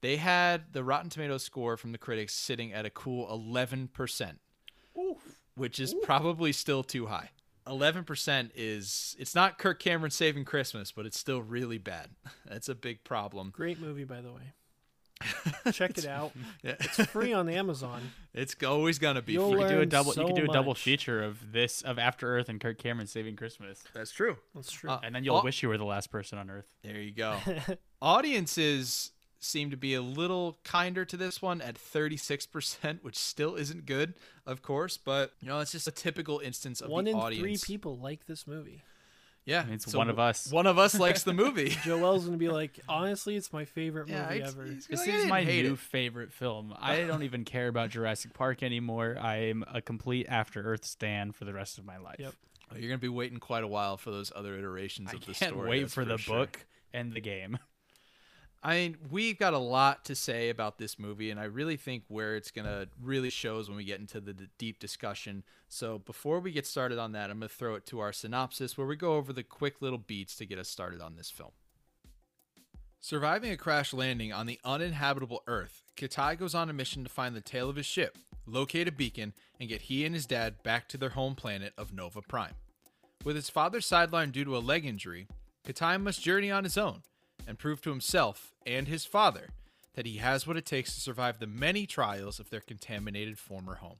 They had the Rotten Tomatoes score from the critics sitting at a cool 11% which is probably still too high. 11% is it's not Kirk Cameron saving Christmas, but it's still really bad. That's a big problem. Great movie, by the way. Check it out. Yeah. It's free on Amazon. It's always going to be You'll free. You could do a learn double. you could do a double much. feature of this of After Earth and Kirk Cameron Saving Christmas, That's true. That's true. Uh, and then you'll Oh. wish you were the last person on Earth. There you go. Audiences seem to be a little kinder to this one at 36%, which still isn't good, of course, but you know, it's just a typical instance of the One the in audience. three people like this movie. Yeah, I mean, it's so one of us. One of us likes the movie. Joel's gonna be like, honestly, it's my favorite yeah, movie it's- ever. he's This like, is my new it." favorite film. I don't even care about Jurassic Park anymore. I am a complete After Earth stan for the rest of my life. Yep. Oh, You're gonna be waiting quite a while for those other iterations I of the can't story. wait that's for the sure. book and the game. I mean, we've got a lot to say about this movie, and I really think where it's gonna really shows when we get into the, the deep discussion. So before we get started on that, I'm gonna throw it to our synopsis, where we go over the quick little beats to get us started on this film. Surviving a crash landing on the uninhabitable Earth, Kitai goes on a mission to find the tail of his ship, locate a beacon, and get he and his dad back to their home planet of Nova Prime. With his father sidelined due to a leg injury, Kitai must journey on his own and prove to himself and his father that he has what it takes to survive the many trials of their contaminated former home.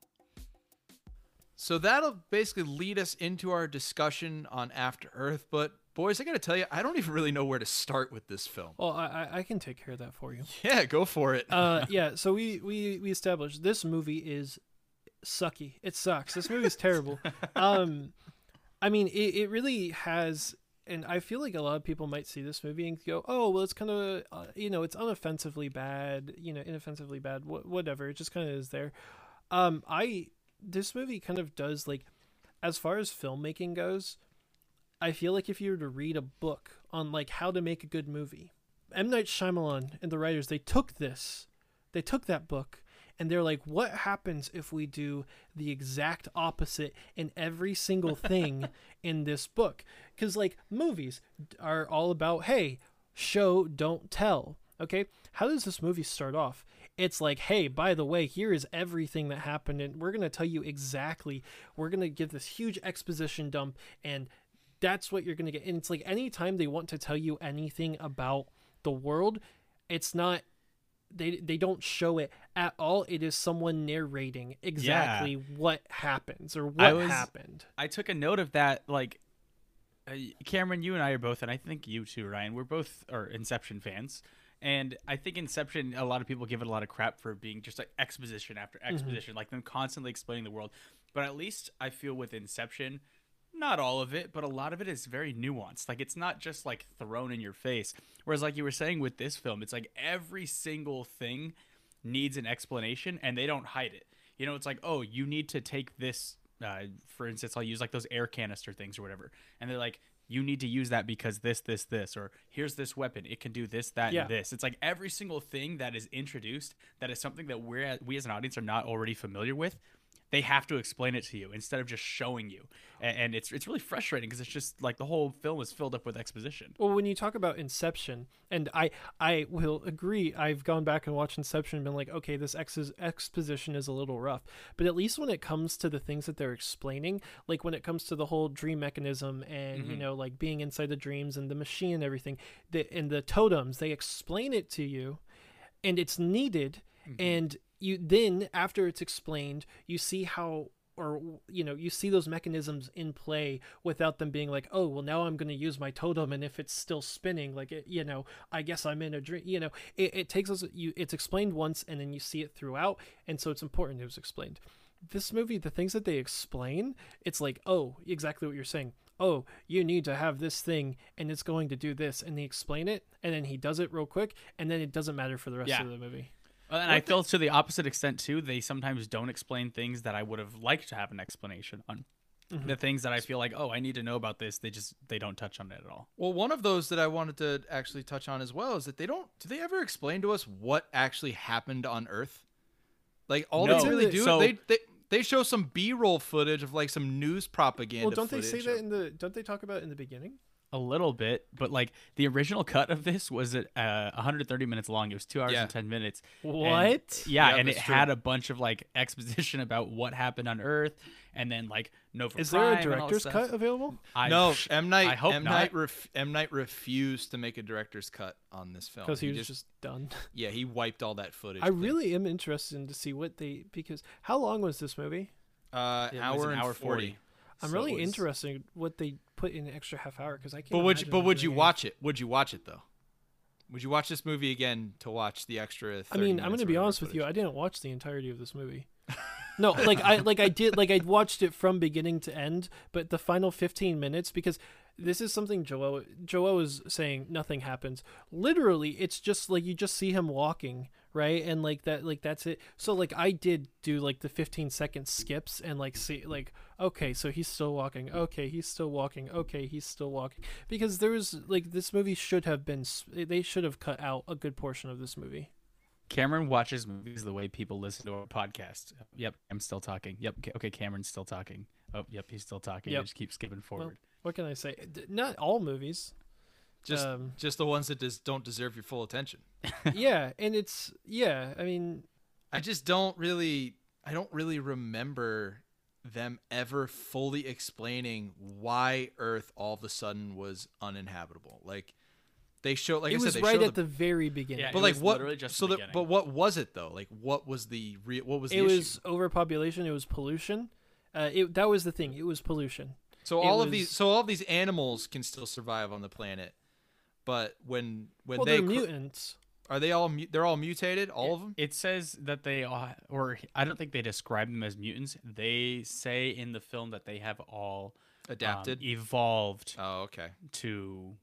So that'll basically lead us into our discussion on After Earth. But boys, I gotta tell you, I don't even really know where to start with this film. Well, I, I can take care of that for you. Yeah, go for it. Uh, yeah. So we we we established this movie is sucky. It sucks. This movie is terrible. Um, I mean, it, it really has and I feel like a lot of people might see this movie and go, "Oh, well, it's kind of uh, you know, it's unoffensively bad, you know, inoffensively bad, wh- whatever. It just kind of is there." Um, I this movie kind of does like, as far as filmmaking goes, I feel like if you were to read a book on like how to make a good movie, M Night Shyamalan and the writers they took this, they took that book and they're like, what happens if we do the exact opposite in every single thing in this book? Because, like, movies are all about, hey, show, don't tell. Okay. How does this movie start off? It's like, hey, by the way, here is everything that happened, and we're going to tell you exactly. We're going to give this huge exposition dump, and that's what you're going to get. And it's like, anytime they want to tell you anything about the world, it's not they they don't show it at all. It is someone narrating exactly what happens or what was- happened. I took a note of that. Like, uh, Cameron, you and I are both, and I think you too, Ryan. We're both are Inception fans, and I think Inception. A lot of people give it a lot of crap for being just like exposition after exposition, like them constantly explaining the world. But at least I feel with Inception, not all of it, but a lot of it is very nuanced. Like it's not just like thrown in your face. Whereas, like you were saying with this film, it's like every single thing needs an explanation, and they don't hide it. You know, it's like, oh, you need to take this. Uh, for instance, I'll use like those air canister things or whatever, and they're like, you need to use that because this, this, this, or here's this weapon. It can do this, that, Yeah. and this. It's like every single thing that is introduced that is something that we're we as an audience are not already familiar with. They have to explain it to you instead of just showing you, and, and it's it's really frustrating because it's just like the whole film is filled up with exposition. Well, when you talk about Inception, and I I will agree, I've gone back and watched Inception and been like, okay, this ex- exposition is a little rough, but at least when it comes to the things that they're explaining, like when it comes to the whole dream mechanism and you Mhm. know like being inside the dreams and the machine and everything, the and the totems, they explain it to you, and it's needed, and you then after it's explained, you see how or you know you see those mechanisms in play without them being like oh well now i'm going to use my totem and if it's still spinning like it you know i guess i'm in a dream you know it, it takes us you it's explained once and then you see it throughout and so it's important it was explained. This movie the things that they explain it's like oh exactly what you're saying. Oh you need to have this thing and it's going to do this and they explain it and then he does it real quick and then it doesn't matter for the rest Yeah. of the movie And I feel to the opposite extent too. They sometimes don't explain things that I would have liked to have an explanation on. Mhm. The things that I feel like, oh, I need to know about this. They just they don't touch on it at all. Well, one of those that I wanted to actually touch on as well is that they don't. Do they ever explain to us what actually happened on Earth? Like all No. they really do, So- they, they they show some B-roll footage of like some news propaganda. well don't they say footage that in the don't they talk about it in the beginning A little bit, but like the original cut of this was at uh, 130 minutes long. It was two hours Yeah. and 10 minutes. And- what yeah, Yeah, and it true. had a bunch of like exposition about what happened on Earth, and then like no. is there a Prime and all this director's cut available I, no, M Night. I hope M not. Night. Ref, M Night refused to make a director's cut on this film because he was just done yeah he wiped all that footage. I really am interested in to see what they because how long was this movie? uh, It was hour an and hour 40. I'm So really interested what they put in an extra half hour because I can't. But would you, but would you watch it? Would you watch it though? Would you watch this movie again to watch the extra? I mean, I'm going to be honest with you. I didn't watch the entirety of this movie. no, like I like I did like I watched it from beginning to end, but the final 15 minutes because this is something Joel Joel was saying nothing happens. Literally, it's just like you just see him walking, right? And like that like that's it. So like I did do like the 15 second skips and like see like okay, so he's still walking. Okay, he's still walking. Okay, he's still walking. Because there was like this movie should have been they should have cut out a good portion of this movie. Cameron watches movies the way people listen to our podcast. Yep, I'm still talking. Yep, okay, okay, Cameron's still talking. Oh, yep, he's still talking. Yep. I just keep skipping forward. what can I say? Not all movies. Just um, just the ones that just don't deserve your full attention. yeah, and it's yeah. I mean, I just don't really I don't really remember them ever fully explaining why Earth all of a sudden was uninhabitable. Like they show like it I was said, they right at the, very beginning. Yeah, but it like was what literally just so the the, but what was it though? Like what was the real what was the it issue? was overpopulation. It was pollution. Uh, it that was the thing. It was pollution. So it all of was- these so all of these animals can still survive on the planet. But when when well, they they're mutants. are they all they're all mutated all of them? It says that they are, or I don't think they describe them as mutants. They say in the film that they have all um, Adapted. evolved oh, okay. to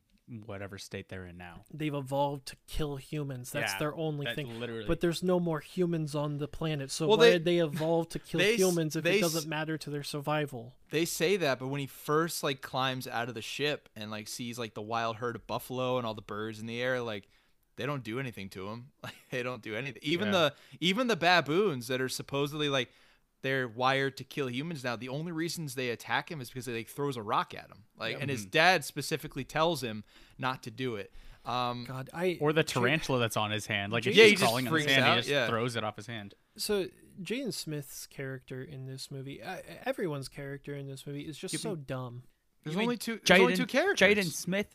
whatever state they're in now. They've evolved to kill humans. That's Yeah, their only that thing. literally- But there's no more humans on the planet. So Well, why they- did they evolve to kill they humans if they it doesn't matter to their survival? They say that, but when he first like climbs out of the ship and like sees like the wild herd of buffalo and all the birds in the air, like they don't do anything to him. Like they don't do anything. Even Yeah. the even the baboons that are supposedly like they're wired to kill humans now. The only reasons they attack him is because he like throws a rock at him. Like, and his dad specifically tells him not to do it. Um, God, I Or the Ja- tarantula that's on his hand. Like if Yeah, he's he just crawling on his freaks hand, out, he just yeah. throws it off his hand. So Jaden Smith's character in this movie, uh, everyone's character in this movie is just so dumb. there's only two. There's only two characters. Jaden Smith.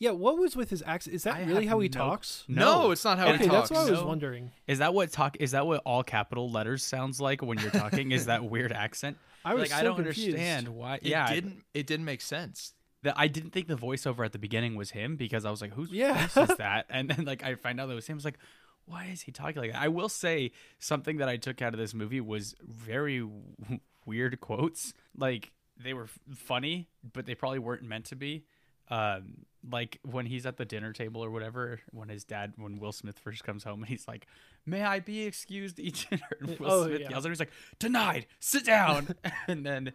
Yeah, what was with his accent? Is that I really have how he no- talks? No, it's not how okay, he talks. that's talks. what I was No. wondering. Is that what talk? Is that what all capital letters sounds like when you're talking? is that weird accent? I was like I so don't confused. understand why. It yeah, didn't. It didn't make sense. the, I didn't think the voiceover at the beginning was him because I was like, who's Yeah. voice is that? And then like I find out that it was him. I was like, why is he talking like that? I will say something that I took out of this movie was very w- weird quotes. Like they were f- funny, but they probably weren't meant to be. Um, like when he's at the dinner table or whatever, when his dad, when Will Smith first comes home, and he's like, "May I be excused to eat dinner?" And Will Oh, Smith yeah. yells, and he's like, "Denied. Sit down." and then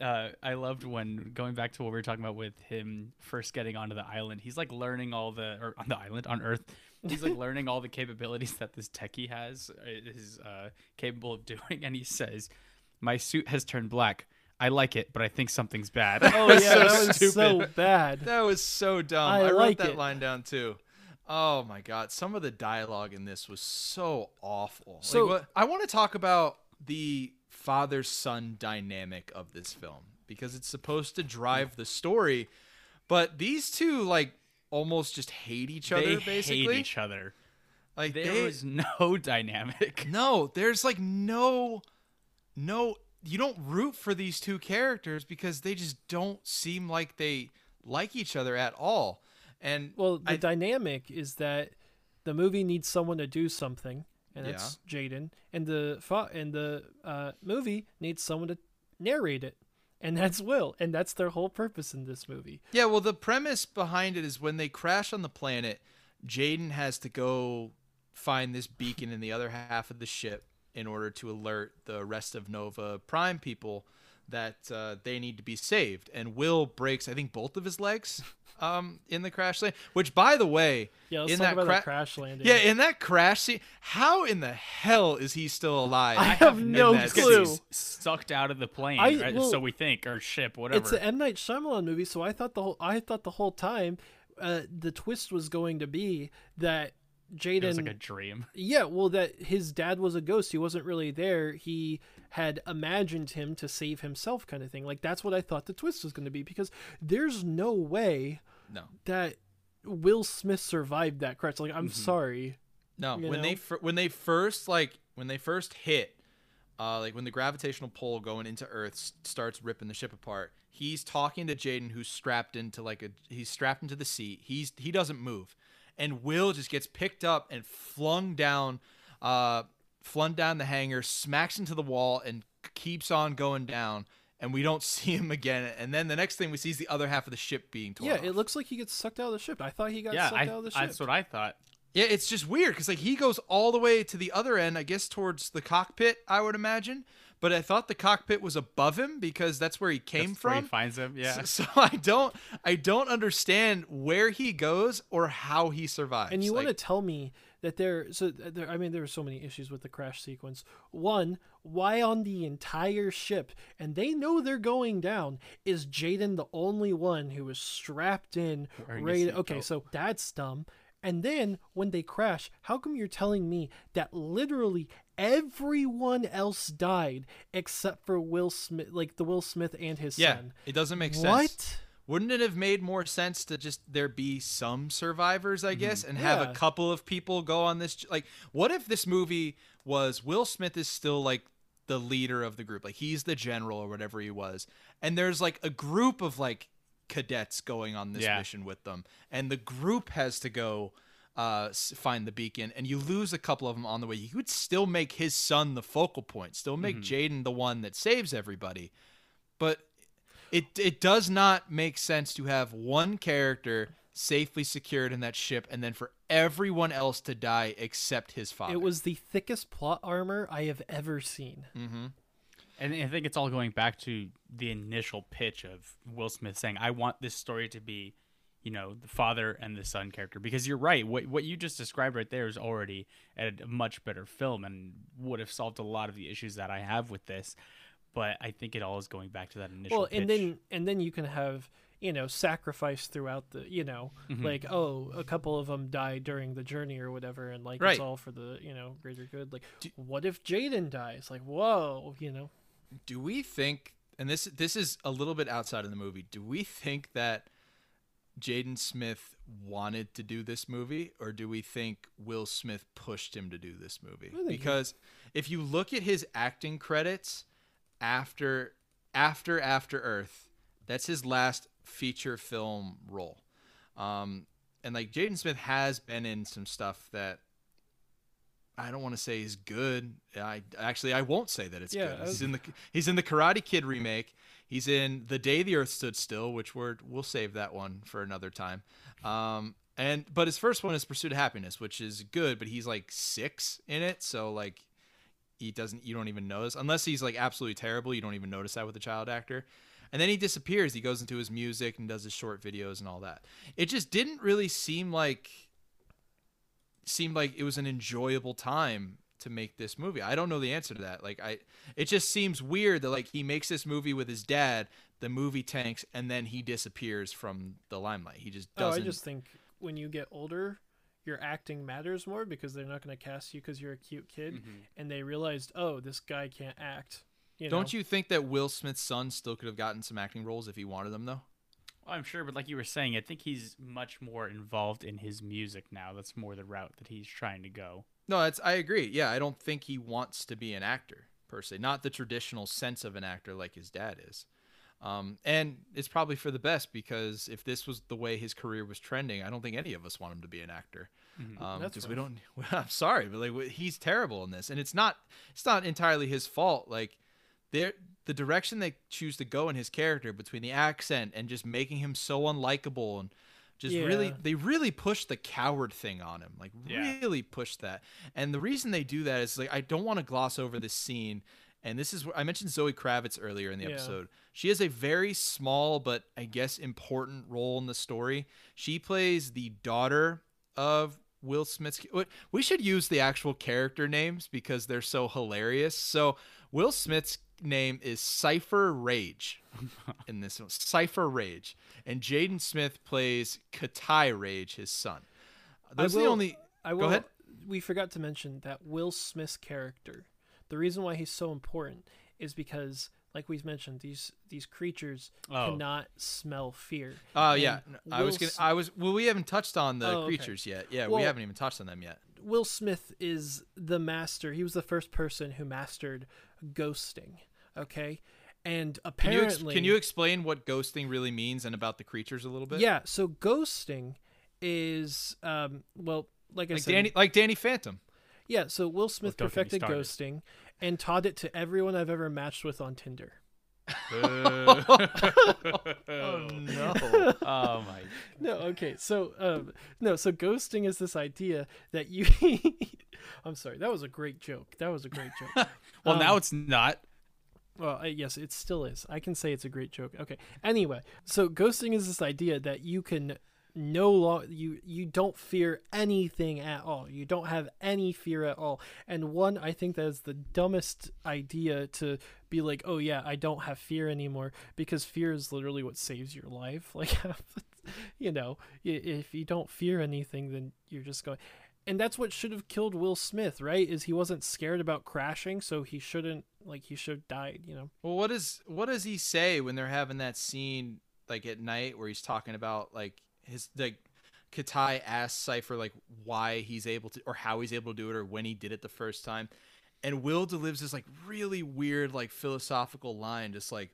uh, I loved when going back to what we were talking about with him first getting onto the island. He's like learning all the or on the island on Earth. He's like learning all the capabilities that this techie has uh, is uh, capable of doing, and he says, "My suit has turned black. I like it, but I think something's bad." Oh yeah, so that was so bad. That was so dumb. I I, wrote like that it. line down too. Oh my god, some of the dialogue in this was so awful. So- like, what, I want to talk about the father-son dynamic of this film because it's supposed to drive the story, but these two like almost just hate each other they basically. hate each other. like There they, was no dynamic. no, there's like no no you don't root for these two characters because they just don't seem like they like each other at all. And Well, the I- dynamic is that the movie needs someone to do something, and Yeah. that's Jaden, and the and the uh, movie needs someone to narrate it, and that's Will, and that's their whole purpose in this movie. Yeah, well, the premise behind it is when they crash on the planet, Jaden has to go find this beacon in the other half of the ship in order to alert the rest of Nova Prime people that uh, they need to be saved. And Will breaks, I think, both of his legs um, in the crash lane. Which, by the way, Yeah, let's in talk that about cra- the crash landing. yeah, in that crash scene, how in the hell is he still alive? I have in no that clue. scene? Sucked out of the plane, I- right? well, so we think, or ship, whatever. it's an M Night Shyamalan movie, so I thought the whole I thought the whole time uh, the twist was going to be that Jaden it was like a dream. Yeah, well, that his dad was a ghost. He wasn't really there. He had imagined him to save himself, kind of thing. Like that's what I thought the twist was going to be because there's no way No. that Will Smith survived that crash. Like I'm sorry. No, when they fir- when they first like when they first hit, uh, like when the gravitational pull going into Earth s- starts ripping the ship apart. He's talking to Jaden, who's strapped into like a he's strapped into the seat. He's he doesn't move, and Will just gets picked up and flung down, uh, flung down the hangar, smacks into the wall, and keeps on going down. And we don't see him again. And then the next thing we see is the other half of the ship being torn. Yeah, off. it looks like he gets sucked out of the ship. I thought he got Yeah, sucked I, out of the ship. that's what I thought. Yeah, it's just weird because like he goes all the way to the other end, I guess towards the cockpit, I would imagine. But I thought the cockpit was above him because that's where he came That's where from. he finds him. Yeah. So, so I don't, I don't understand where he goes or how he survives. And you Like, want to tell me that there so uh, there I mean there were so many issues with the crash sequence. One, why on the entire ship and they know they're going down is Jaden the only one who is strapped in ready to, okay, seatbelt. so that's dumb. And then when they crash, how come you're telling me that literally everyone else died except for Will Smith like the Will Smith and his yeah, son? it doesn't make sense. What? Wouldn't it have made more sense to just there be some survivors, I mm-hmm. guess, and have Yeah. a couple of people go on this? Like, what if this movie was Will Smith is still like the leader of the group, like he's the general or whatever he was, and there's like a group of like cadets going on this Yeah. mission with them, and the group has to go uh, find the beacon, and you lose a couple of them on the way. You would still make his son the focal point, still make Jaden the one that saves everybody, but It it does not make sense to have one character safely secured in that ship and then for everyone else to die except his father. It was the thickest plot armor I have ever seen. Mm-hmm. And I think it's all going back to the initial pitch of Will Smith saying, "I want this story to be, you know, the father and the son character." Because you're right, what what you just described right there is already a much better film and would have solved a lot of the issues that I have with this. But I think it all is going back to that initial. Well, and pitch. then and then you can have you know sacrifice throughout the you know Mhm. like oh a couple of them die during the journey or whatever and like Right. it's all for the you know greater good like Do- what if jaden dies like whoa you know do we think and this this is a little bit outside of the movie do we think that jaden smith wanted to do this movie or do we think will smith pushed him to do this movie? Think he- because if you look at his acting credits after after after earth that's his last feature film role. Um and like jaden smith has been in some stuff that I don't want to say is good. I actually I won't say that it's Yeah, good. He's in the he's in the Karate Kid remake. He's in The Day the Earth Stood Still, which we're we'll save that one for another time. Um, and but his first one is Pursuit of Happiness, which is good, but he's like six in it, so like he doesn't you don't even notice unless he's like absolutely terrible. You don't even notice that with a child actor. And then he disappears. He goes into his music and does his short videos and all that. It just didn't really seem like seemed like it was an enjoyable time to make this movie. I don't know the answer to that. Like I it just seems weird that like he makes this movie with his dad, the movie tanks and then he disappears from the limelight. He just doesn't Oh, I just think when you get older your acting matters more because they're not going to cast you because you're a cute kid Mhm. and they realized oh this guy can't act you Don't you think that Will Smith's son still could have gotten some acting roles if he wanted them though? Well, I'm sure, but like you were saying, I think he's much more involved in his music now. That's more the route that he's trying to go. No, that's I agree. Yeah, I don't think he wants to be an actor per se, not the traditional sense of an actor like his dad is. Um, and it's probably for the best because if this was the way his career was trending, I don't think any of us want him to be an actor. Mhm. Um, because we don't. I'm sorry, but like he's terrible in this, and it's not. It's not entirely his fault. Like, there, the direction they choose to go in his character between the accent and just making him so unlikable and just really they really push the coward thing on him like Yeah. really push that. And the reason they do that is like i don't want to gloss over this scene and this is where i mentioned zoe kravitz earlier in the Yeah. episode. She has a very small but i guess important role in the story. She plays the daughter of will smith's we should use the actual character names because they're so hilarious. So will smith's name is cypher raige in this one cypher raige and jaden smith plays katai raige his son are the only I Go ahead. We forgot to mention that Will Smith's character. The reason why he's so important is because, like we've mentioned, these these creatures Oh. cannot smell fear. Oh And yeah, I was Will gonna. I was. Well, we haven't touched on the Oh, okay. creatures yet. Yeah, Well- we haven't even touched on them yet. Will Smith is the master. He was the first person who mastered ghosting. Okay, and Can you apparently, ex- can you explain what ghosting really means and about the creatures a little bit? Yeah. So ghosting is um well like I said Danny, like Danny Phantom. yeah so Will Smith don't get me perfected ghosting and taught it to everyone I've ever matched with on Tinder. Oh no! oh my. No, okay. So, um, no, so ghosting is this idea that you. I'm sorry, that was a great joke. That was a great joke. Well, Um, now it's not. Well, yes, it still is. I can say it's a great joke. Okay. Anyway, so ghosting is this idea that you can no long you you don't fear anything at all. You don't have any fear at all. And one, I think that is the dumbest idea to be like, oh yeah, I don't have fear anymore because fear is literally what saves your life. Like, you know, if you don't fear anything, then you're just going. And that's what should have killed Will Smith, right? Is he wasn't scared about crashing, so he shouldn't like he should have died, you know. well, what is what does he say when they're having that scene like at night where he's talking about like his like Katai asks Cypher like why he's able to or how he's able to do it or when he did it the first time, and Will delivers this like really weird like philosophical line, just like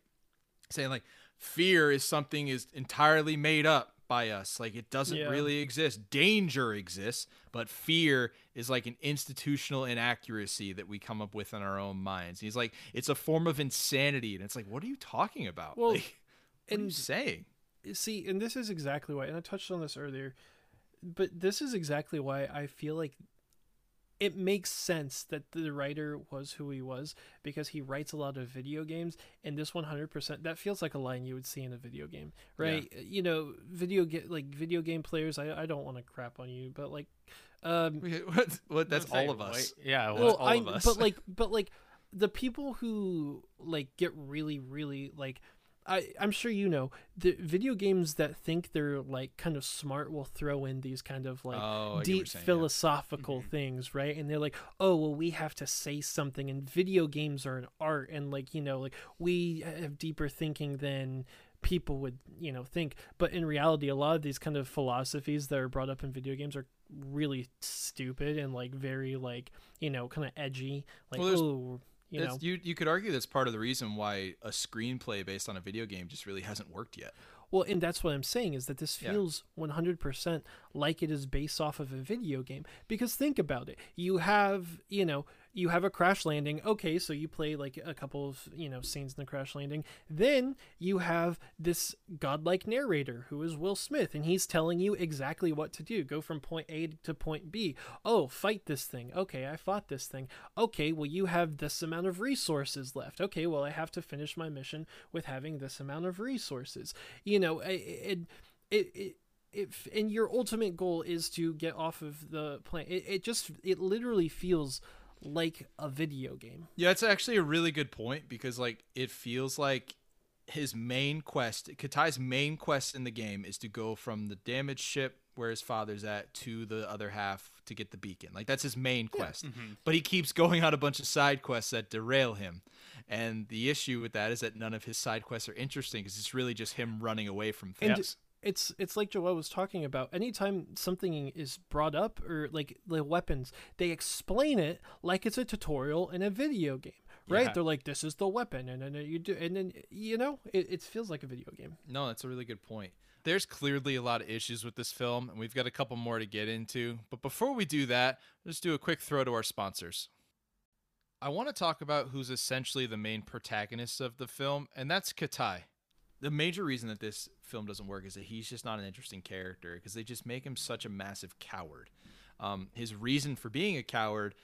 saying like fear is something is entirely made up by us like it doesn't Yeah. really exist danger exists but fear is like an institutional inaccuracy that we come up with in our own minds he's like it's a form of insanity and it's like what are you talking about Well, Like, What are you And saying? see, and this is exactly why, and I touched on this earlier, but this is exactly why I feel like it makes sense that the writer was who he was because he writes a lot of video games and this 100% that feels like a line you would see in a video game right you know video get like video game players i, I don't want to crap on you but like um What? what that's all of us. wait, yeah. Well, Well, well, all I, of us. but like but like the people who like get really really like I, I'm sure you know the video games that think they're like kind of smart will throw in these kind of like Oh, I get what deep saying, yeah. philosophical mm-hmm. things, right? And they're like, oh, well, we have to say something, and video games are an art, and like, you know, like we have deeper thinking than people would, you know, think. But in reality, a lot of these kind of philosophies that are brought up in video games are really stupid and like very like, you know, kind of edgy. Like, Well, oh, you That's- know, you you could argue that's part of the reason why a screenplay based on a video game just really hasn't worked yet. Well, and that's what I'm saying is that this Yeah. feels 100% like it is based off of a video game. Because think about it. You have, you know, you have a crash landing. Okay, so you play like a couple of, you know, scenes in the crash landing. Then you have this godlike narrator who is Will Smith, and he's telling you exactly what to do. Go from point A to point B. Oh, fight this thing. Okay, I fought this thing. Okay, well, you have this amount of resources left. Okay, well, I have to finish my mission with having this amount of resources. You know, it, it, it, if and your ultimate goal is to get off of the planet it, it just it literally feels like a video game Yeah, it's actually a really good point because like it feels like his main quest, Katai's main quest in the game is to go from the damaged ship where his father's at to the other half to get the beacon. Like that's his main quest. Mm-hmm. But he keeps going on a bunch of side quests that derail him. And the issue with that is that none of his side quests are interesting because it's really just him running away from things. It's it's like Joel was talking about anytime something is brought up or like the weapons they explain it like it's a tutorial in a video game right Yeah. they're like this is the weapon and then you do and then you know it, it feels like a video game No, that's a really good point. There's clearly a lot of issues with this film, and we've got a couple more to get into. But before we do that, let's do a quick throw to our sponsors. I want to talk about who's essentially the main protagonist of the film, and that's Katai. The major reason that this film doesn't work is that he's just not an interesting character because they just make him such a massive coward. Um, his reason for being a coward,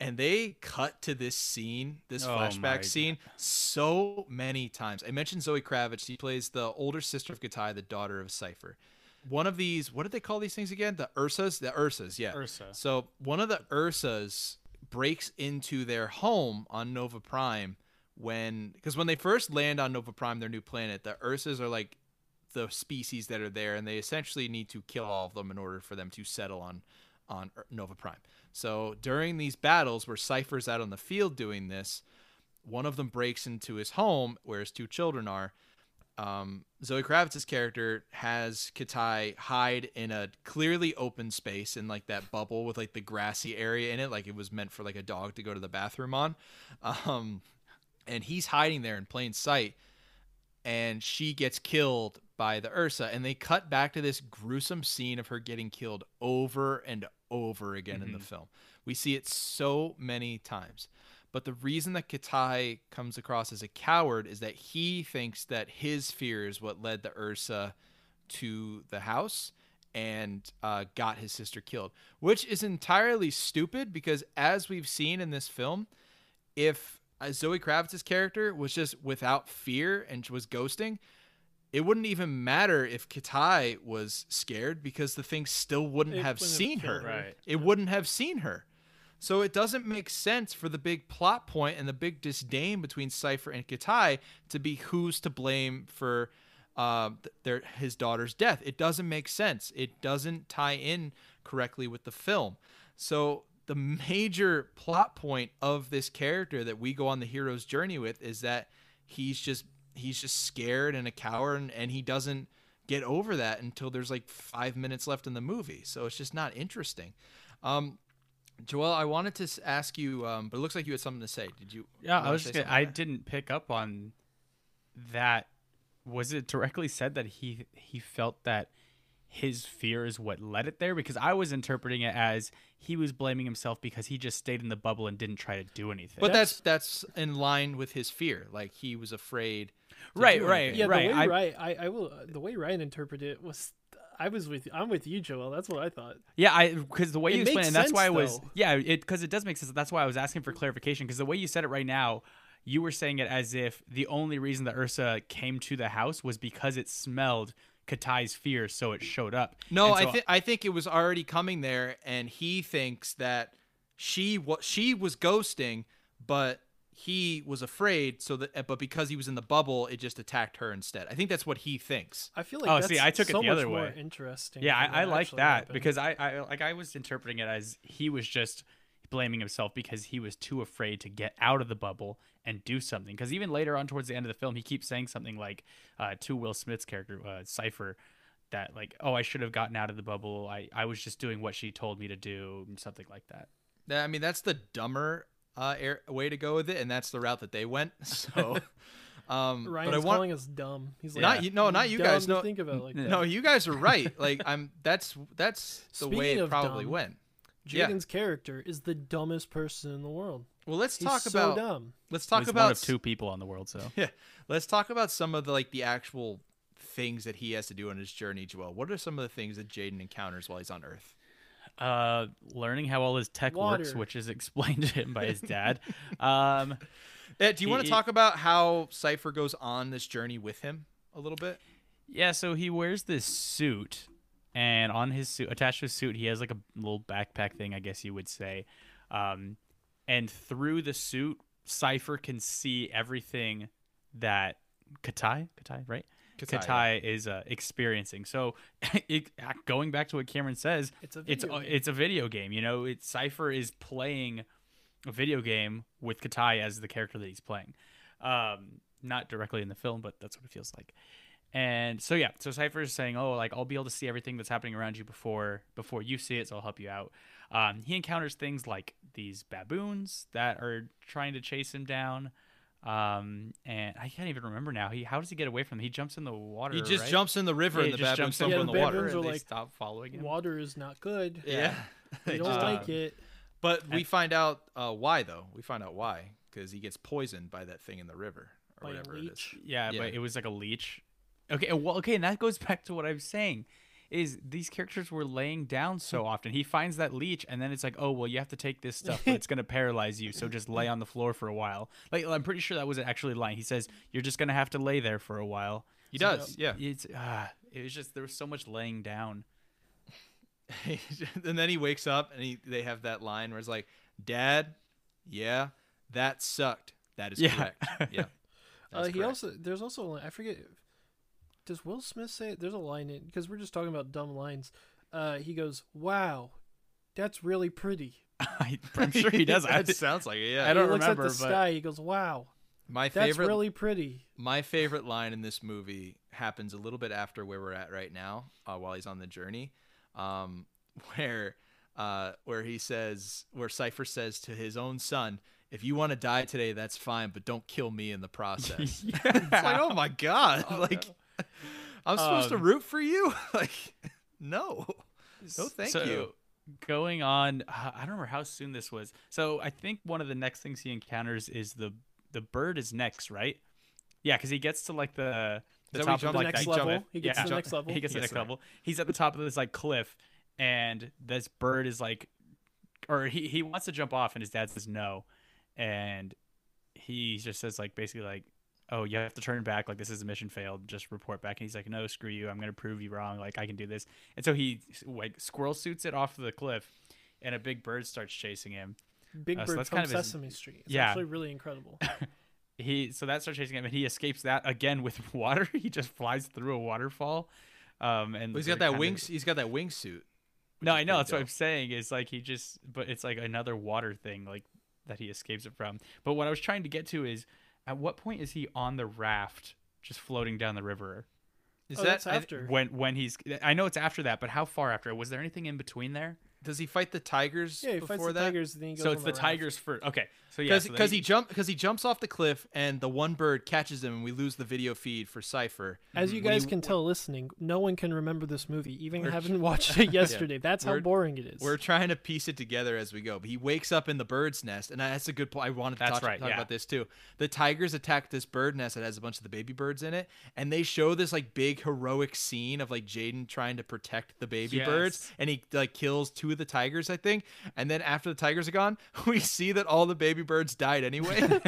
and they cut to this scene, this Oh flashback scene, so many times. I mentioned Zoe Kravitz. She plays the older sister of Katai, the daughter of Cypher. One of these, what did they call these things again? The Ursas? The Ursas, yeah. Ursa. So one of the Ursas breaks into their home on Nova Prime when, because when they first land on Nova Prime, their new planet, the Ursas are like the species that are there, and they essentially need to kill all of them in order for them to settle on on Nova Prime. So during these battles, where Cypher's out on the field doing this, one of them breaks into his home where his two children are. Um, Zoe Kravitz's character has Katai hide in a clearly open space in like that bubble with like the grassy area in it, like it was meant for like a dog to go to the bathroom on. Um, and he's hiding there in plain sight and she gets killed by the Ursa. And they cut back to this gruesome scene of her getting killed over and over again in the film. We see it so many times. But the reason that Katai comes across as a coward is that he thinks that his fear is what led the Ursa to the house and uh, got his sister killed, which is entirely stupid because, as we've seen in this film, if uh, Zoe Kravitz's character was just without fear and was ghosting, it wouldn't even matter if Katai was scared because the thing still wouldn't It have wouldn't seen her. her. Right. It wouldn't have seen her. So it doesn't make sense for the big plot point and the big disdain between Cypher and Katai to be who's to blame for uh, their his daughter's death. It doesn't make sense. It doesn't tie in correctly with the film. So the major plot point of this character that we go on the hero's journey with is that he's just he's just scared and a coward and, and he doesn't get over that until there's like five minutes left in the movie. So it's just not interesting. Um, Joel, I wanted to ask you, um, but it looks like you had something to say. Did you? Yeah, I was just gonna, I didn't pick up on that. Was it directly said that he he felt that his fear is what led it there because I was interpreting it as he was blaming himself because he just stayed in the bubble and didn't try to do anything. But that's that's in line with his fear. Like he was afraid. Right, right. Yeah, right, the way I- Ryan, I, I will. The way Ryan interpreted it was, I was with, I'm with you, Joel. That's what I thought. Yeah, I because the way It you explain it, and that's why I was though. yeah, it because it does make sense. That's why I was asking for clarification because the way you said it right now, you were saying it as if the only reason that Ursa came to the house was because it smelled Katai's fear, so it showed up. No, And I think I think it was already coming there, and he thinks that she what she was ghosting, but he was afraid. So that, but because he was in the bubble, it just attacked her instead. I think that's what he thinks. I feel like Oh, that's see, I took it the other way. interesting. Yeah, I, I like that happened. because I, I like I was interpreting it as he was just blaming himself because he was too afraid to get out of the bubble and do something. Because even later on towards the end of the film, he keeps saying something like uh, to Will Smith's character uh, Cypher that like, "Oh, I should have gotten out of the bubble. I I was just doing what she told me to do," and something like that. That- I mean, that's the dumber uh, air, way to go with it, and that's the route that they went. So, um, Ryan's but I want calling us dumb. He's like, not you, no, not you dumb guys. No, think about it like that. no, you guys are right. Like I'm. That's that's the way it probably dumb, went. Yeah. Jaden's character is the dumbest person in the world. Well, let's He's talk so about dumb. let's talk He's about one of two people on the world, so Yeah, let's talk about some of the like the actual things that he has to do on his journey, Joel. What are some of the things that Jaden encounters while he's on Earth? uh, learning how all his tech works, which is explained to him by his dad. um, do you want to talk about how Cypher goes on this journey with him a little bit? Yeah, so he wears this suit, and on his suit, attached to his suit, he has like a little backpack thing, I guess you would say. Um, and through the suit, Cypher can see everything that Katai, Katai, right? Katai, Katai is uh, experiencing. So, it, going back to what Cameron says, It's a it's video a- game. it's a video game. You know, it's Cypher is playing a video game with Katai as the character that he's playing. Um, not directly in the film, but that's what it feels like. And so yeah, so Cypher is saying, "Oh, like I'll be able to see everything that's happening around you before before you see it, so I'll help you out." Um, he encounters things like these baboons that are trying to chase him down. Um, and I can't even remember now. He how does he get away from them? He jumps in the water. He just right? jumps in the river Yeah, and he the just baboons jumps jump Yeah, in the the water. baboons are and they stop following him. Water is not good. Yeah. We don't Uh, like it. But we find out uh, why though. We find out why because he gets poisoned by that thing in the river or By a whatever it is. Yeah, Yeah. but it was like a leech. Okay, well, okay, and that goes back to what I was saying. Is these characters were laying down so often. He finds that leech, and then it's like, oh well, you have to take this stuff, but it's gonna paralyze you. So just lay on the floor for a while. Like I'm pretty sure that was actually lying. He says you're just gonna have to lay there for a while. He does, yeah. It's ah, it was just there was so much laying down. and then he wakes up and he, they have that line where it's like, "Dad, yeah, that sucked. That is Yeah. correct. Yeah." Uh, That's he correct. also there's also I forget. Does Will Smith say it? There's a line in because we're just talking about dumb lines. Uh, he goes, "Wow, that's really pretty." I'm sure he does. It sounds like it. Yeah. I don't he looks remember, at the sky. He goes, "Wow, My that's favorite really pretty." my favorite line in this movie happens a little bit after where we're at right now, uh, while he's on the journey, um, where uh, where he says, where Cypher says to his own son, "If you want to die today, that's fine, but don't kill me in the process." yeah, it's like, oh my god, like I'm supposed to Um, root for you? like, no, no, thank so, you. Going on, uh, I don't remember how soon this was. So I think one of the next things he encounters is the the bird is next, right? Yeah, because he gets to like the the Is that where he top of like the next level. jump- He gets yeah. to the next level. He gets to the next level. He's at the top of this like cliff, and this bird is like, or he he wants to jump off, and his dad says no, and he just says like basically like, oh you have to turn back, like this is a mission failed, just report back, and he's like no screw you, I'm gonna prove you wrong, like I can do this, and so he like squirrel suits it off the cliff, and a big bird starts chasing him. Big Uh, so Bird that's from kind of his- Sesame Street. It's Yeah. actually really incredible. He so that starts chasing him, and he escapes that again with water. he just flies through a waterfall. Um, and Well, he's like, got that kinda- He's got that wingsuit. No, I know. pretty That's what I'm saying. Is like he just, but it's like another water thing, like that he escapes it from. But what I was trying to get to is, at what point is he on the raft, just floating down the river? Is oh, that that's after. When when he's, I know it's after that, but how far after? Was there anything in between there? Does he fight the tigers Yeah, he before fights the that? tigers. Then he goes So it's the raft. tigers first. Okay, so yeah, Because so because they- he jump because he jumps off the cliff and the one bird catches him and we lose the video feed for Cypher. As mm-hmm. you guys he- can tell, listening, no one can remember this movie, even We're- having watched it yesterday. That's how We're- boring it is. We're trying to piece it together as we go. But he wakes up in the bird's nest, and that's a good point. I wanted to That's talk, right, talk yeah. about this too. The tigers attack this bird nest that has a bunch of the baby birds in it, and they show this like big heroic scene of like Jaden trying to protect the baby birds, and he like kills two of the tigers, I think. And then after the tigers are gone, we see that all the baby birds died anyway.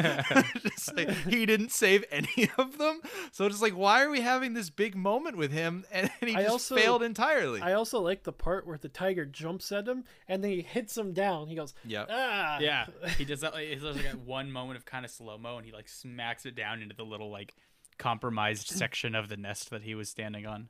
just like he didn't save any of them. So just like, why are we having this big moment with him, and he I just also- failed entirely? I also like the part where the tiger jumps at him and then he hits him down. He goes, Yep. ah. yeah, he does that. Like, there's like one moment of kind of slow mo, and he like smacks it down into the little like compromised section of the nest that he was standing on.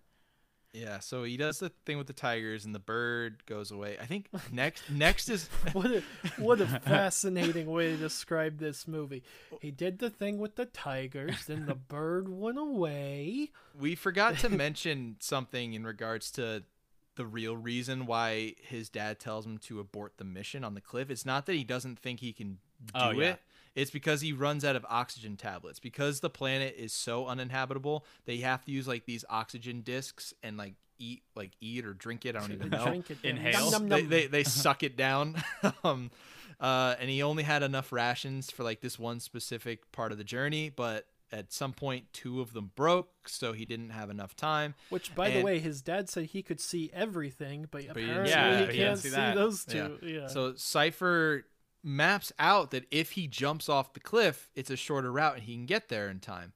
Yeah, so he does the thing with the tigers, and the bird goes away. I think next next is What a, what a fascinating way to describe this movie. He did the thing with the tigers, then the bird went away. we forgot to mention something in regards to the real reason why his dad tells him to abort the mission on the cliff. It's not that he doesn't think he can oh, do Oh, yeah. it. It's because he runs out of oxygen tablets. Because the planet is so uninhabitable, they have to use like these oxygen discs and like eat like eat or drink it. I don't even know. Drink it. down. Inhale. Nom, nom, they, they, they suck it down um uh and he only had enough rations for like this one specific part of the journey but at some point two of them broke so he didn't have enough time Which, by the way, his dad said he could see everything, but, he apparently didn't see he can't Yeah, he didn't see, see those two. Yeah. so cypher maps out that if he jumps off the cliff it's a shorter route and he can get there in time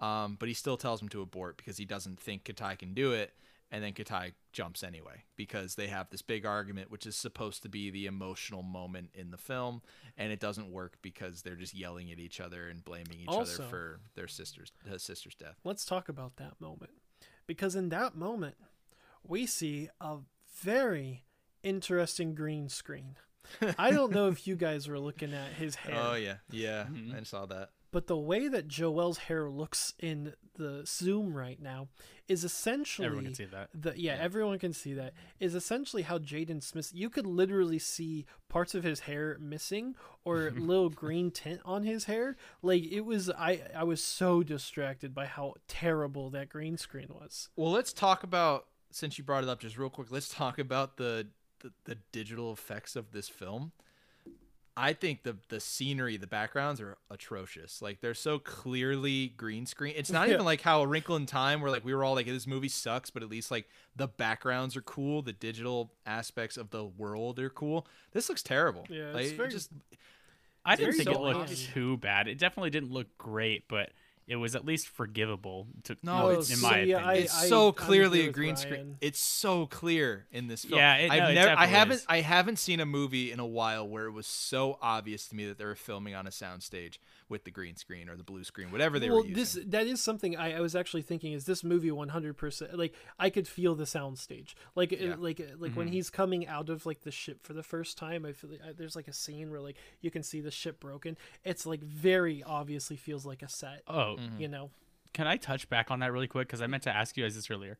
um but he still tells him to abort because he doesn't think Kitai can do it and then Kitai jumps anyway because they have this big argument which is supposed to be the emotional moment in the film and it doesn't work because they're just yelling at each other and blaming each Also- other for their sister's his sister's death Let's talk about that moment. Because in that moment, we see a very interesting green screen. I don't know if you guys were looking at his hair. oh yeah yeah Mhm. i saw that But the way that Joel's hair looks in the Zoom right now is essentially Everyone can see that. The, yeah, everyone can see that. Is essentially how Jaden Smith. You could literally see parts of his hair missing or little green tint on his hair. Like it was. I I was so distracted by how terrible that green screen was. Well, let's talk about since you brought it up just real quick. Let's talk about the the, the digital effects of this film. I think the the scenery, the backgrounds are atrocious. Like they're so clearly green screen. It's not Yeah. even like how A Wrinkle in Time, where like we were all like, "This movie sucks," but at least like the backgrounds are cool. The digital aspects of the world are cool. This looks terrible. Yeah, it's like, it very- just I didn't very think it bland. looked too bad. It definitely didn't look great, but it was at least forgivable. To, No, in it's- my so, yeah, opinion. I- it's so I'm clearly a green Ryan. screen. It's so clear in this film. Yeah, it- I've no, it never, I definitely haven't, is. I haven't seen a movie in a while where it was so obvious to me that they were filming on a soundstage with the green screen or the blue screen, whatever they well, were using. this that is something I, I was actually thinking. Is this movie one hundred percent like I could feel the soundstage, like it- Yeah. like like when he's coming out of like the ship for the first time. I feel like, uh, there's like a scene where like you can see the ship broken. It's like very obviously feels like a set. oh, Mm-hmm. You know, can I touch back on that really quick? Because I meant to ask you guys this earlier.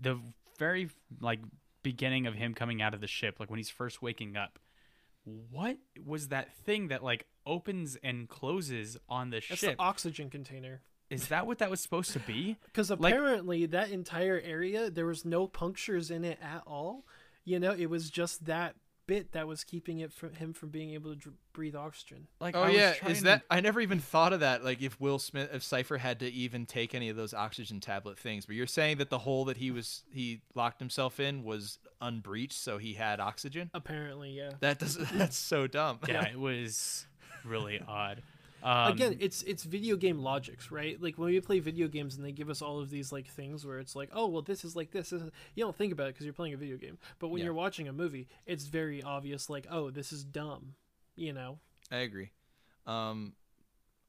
The very like beginning of him coming out of the ship, like when he's first waking up, what was that thing that like opens and closes on the that's ship? the oxygen container. Is that what that was supposed to be? Because Like- apparently that entire area there was no punctures in it at all. You know, it was just that bit that was keeping it from him from being able to dr- breathe oxygen. Like, oh I yeah, trying is to- that? I never even thought of that. Like if Will Smith, if Cypher had to even take any of those oxygen tablet things, but you're saying that the hole that he was he locked himself in was unbreached, so he had oxygen. Apparently, yeah. That does that's so dumb. Yeah, it was really odd. Um, again it's it's video game logics right like when we play video games and they give us all of these like things where it's like oh well this is like this, this is... you don't think about it because you're playing a video game but when Yeah. you're watching a movie it's very obvious like oh this is dumb you know I agree. Um,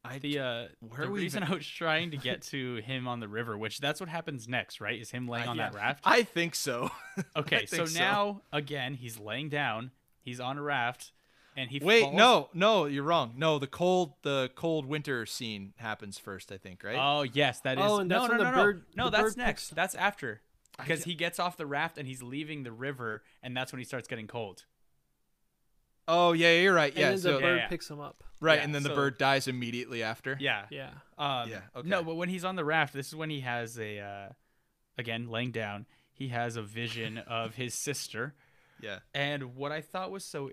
I the uh, Where the reason even- I was trying to get to him on the river, which that's what happens next, right? Is him laying I- on yeah, that raft? I think so. Okay, so think so. now again he's laying down, he's on a raft, and he Wait, falls- no, no, you're wrong. No, the cold, the cold winter scene happens first. I think, right? Oh yes, that is. Oh, and no, that's no, when no, the no, bird- no. the that's bird next. picks- That's after. because he gets off the raft and he's leaving the river, and that's when he starts getting cold. Oh yeah, you're right. And Yeah, then so the bird yeah. picks him up. right, yeah, and then the bird dies immediately after. Yeah. Yeah. Um, Yeah, No, but when he's on the raft, this is when he has a, uh, again, laying down, he has a vision of his sister. Yeah. And what I thought was so,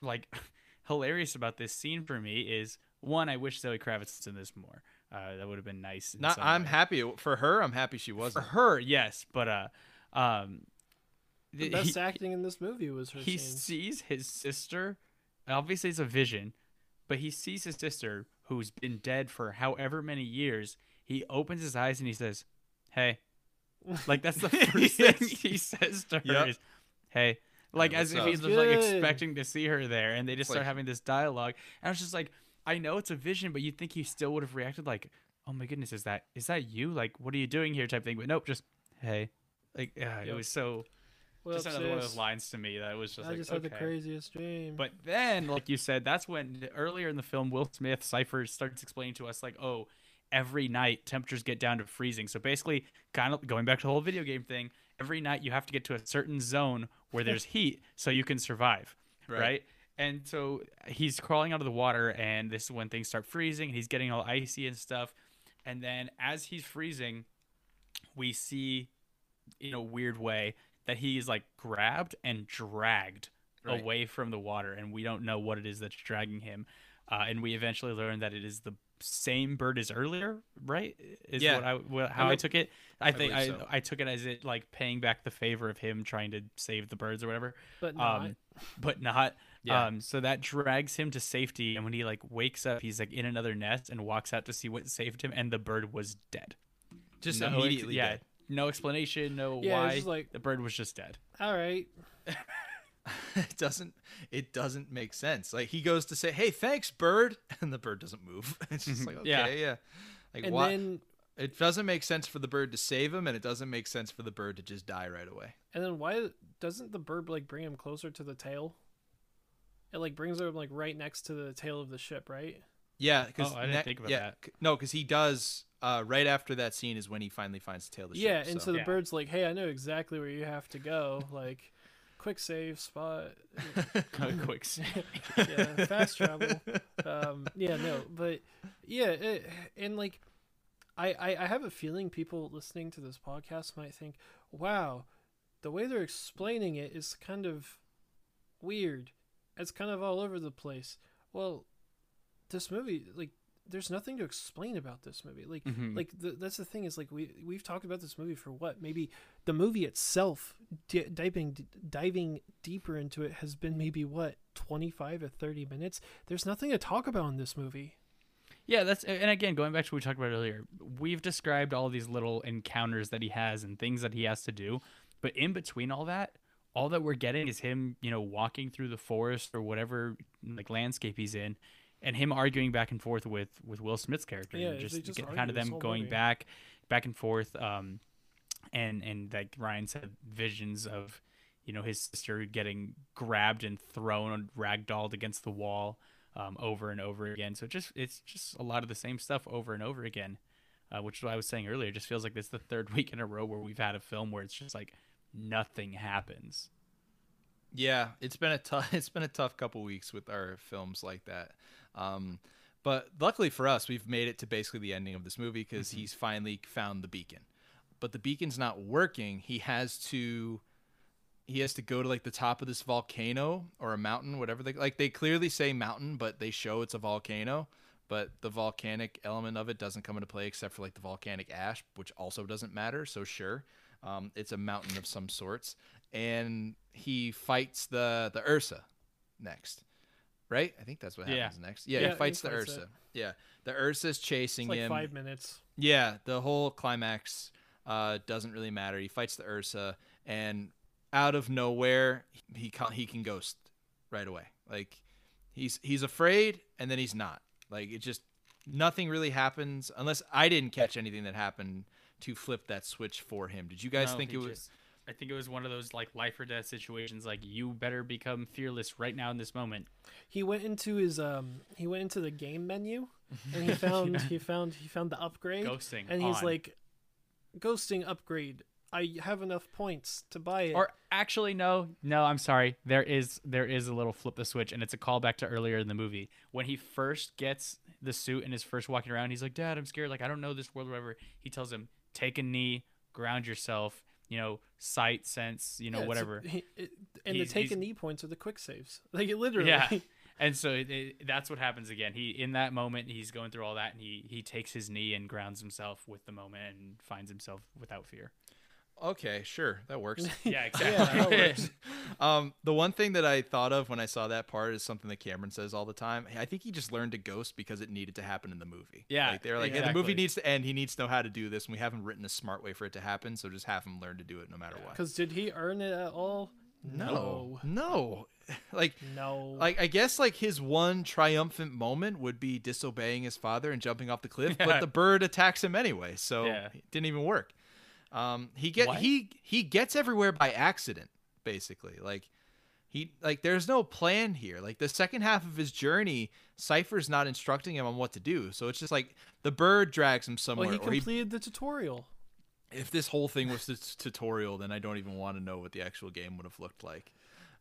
like, hilarious about this scene for me is one, I wish Zoe Kravitz was in this more. Uh, that would have been nice. Not. I'm way. happy for her. I'm happy she wasn't. her, yes, but uh, um, The th- best he, acting in this movie was her he scenes. sees his sister. Obviously, it's a vision, but he sees his sister who's been dead for however many years. He opens his eyes and he says, "Hey," like that's the first thing he says to her Yep. is, "Hey." Like Yeah, as if he's just like expecting to see her there, and they just start Like- having this dialogue. And I was just like, I know it's a vision, but you'd think he still would have reacted like, "Oh my goodness, is that is that you? Like, what are you doing here?" type thing. But nope, just hey. Like uh, it was so Well, just another one of those lines to me that was just I like just had the craziest dream. But then, like you said, that's when earlier in the film, Will Smith Cypher starts explaining to us like, oh, every night temperatures get down to freezing. So basically, kind of going back to the whole video game thing, every night you have to get to a certain zone where there's heat so you can survive, right? Right. And so he's crawling out of the water, and this is when things start freezing. And he's getting all icy and stuff. And then as he's freezing, we see in a weird way that he is like grabbed and dragged Right. away from the water and we don't know what it is that's dragging him uh, and we eventually learn that it is the same bird as earlier right is Yeah. what i what, how I, know- took it i think I, so. I took it as it like paying back the favor of him trying to save the birds or whatever but not. um but not Yeah. um so that drags him to safety and when he like wakes up he's like in another nest and walks out to see what saved him and the bird was dead Just No ex- immediately. yeah dead. no explanation no Yeah, it's why just like- the bird was just dead All right. it doesn't. It doesn't make sense. Like he goes to say, "Hey, thanks, bird," and the bird doesn't move. It's just like okay, Yeah. yeah. Like And why? then it doesn't make sense for the bird to save him, and it doesn't make sense for the bird to just die right away. and then why doesn't the bird like bring him closer to the tail? It like brings him like right next to the tail of the ship, right? Yeah, because Oh, I didn't think about yeah, that. c- No, because he does. Uh, right after that scene is when he finally finds the tail of the ship. yeah, ship. and so, so. the Yeah. bird's like, "Hey, I know exactly where you have to go. Like, quick save spot. quick save. yeah, fast travel. Um, yeah, no, but yeah, it, and like, I, I I have a feeling people listening to this podcast might think, "Wow, the way they're explaining it is kind of weird. It's kind of all over the place." Well, this movie, like, there's nothing to explain about this movie. Like, Mhm. like the, that's the thing is like we we've talked about this movie for what maybe the movie itself di- diving diving deeper into it has been maybe what 25 or 30 minutes there's nothing to talk about in this movie Yeah, that's and again going back to what we talked about earlier. We've described all these little encounters that he has and things that he has to do, but in between all that, all that we're getting is him, you know, walking through the forest or whatever like landscape he's in, and him arguing back and forth with with Will Smith's character, Yeah, and just, just kind of them going movie. back, back and forth, um, and and like Ryan said, visions of. You know his sister getting grabbed and thrown, ragdolled against the wall, um, over and over again. So it just it's just a lot of the same stuff over and over again, uh, which is what I was saying earlier. It just feels like this is the third week in a row where we've had a film where it's just like nothing happens. Yeah, it's been a tough it's been a tough couple weeks with our films like that. Um, but luckily for us, we've made it to basically the ending of this movie because he's finally found the beacon. But the beacon's not working. He has to he has to go to like the top of this volcano or a mountain, whatever they like. They clearly say mountain, but they show it's a volcano. But the volcanic element of it doesn't come into play except for like the volcanic ash, which also doesn't matter. So sure, um, it's a mountain of some sorts, and he fights the the Ursa next, right? I think that's what Yeah. happens next. Yeah, Yeah, he he fights the fights Ursa. it. Yeah, the Ursa's chasing it's like him. five minutes Yeah, the whole climax uh, doesn't really matter. He fights the Ursa, and out of nowhere, he can, he can ghost right away. Like he's he's afraid, and then he's not. Like it just nothing really happens unless I didn't catch anything that happened to flip that switch for him. Did you guys No, think he it was? just- I think it was one of those like life or death situations. Like you better become fearless right now in this moment. he went into his um he went into the game menu and he found he found he found the upgrade Ghosting and he's on. like ghosting upgrade I have enough points to buy it. Or actually, no, no. I'm sorry. There is there is a little flip the switch, and it's a callback to earlier in the movie when he first gets the suit and is first walking around. He's like, "Dad, I'm scared. Like I don't know this world, or whatever." He tells him, "Take a knee, ground yourself. You know, sight, sense. You know, Yeah, a- whatever." he- it- and He's- the take a knee points are the quick saves. Like it literally. Yeah. And so it, it, that's what happens again. He in that moment he's going through all that, and he he takes his knee and grounds himself with the moment and finds himself without fear. Okay, sure, that works. Yeah, Yeah, that works. um, the one thing that I thought of when I saw that part is something that Cameron says all the time. I think he just learned to ghost because it needed to happen in the movie. Yeah, like, they're like, "Hey, the movie needs to end. He needs to know how to do this, and we haven't written a smart way for it to happen. So just have him learn to do it no matter what. Because did he earn it at all? No, no, like No. like I guess like his one triumphant moment would be disobeying his father and jumping off the cliff, Yeah. but the bird attacks him anyway, so Yeah. it didn't even work. Um, he get What? he he gets everywhere by accident, basically. Like he like there's no plan here. Like the second half of his journey, Cypher's not instructing him on what to do, so it's just like the bird drags him somewhere. well, he or he, completed the tutorial. if this whole thing was this tutorial, then I don't even want to know what the actual game would have looked like.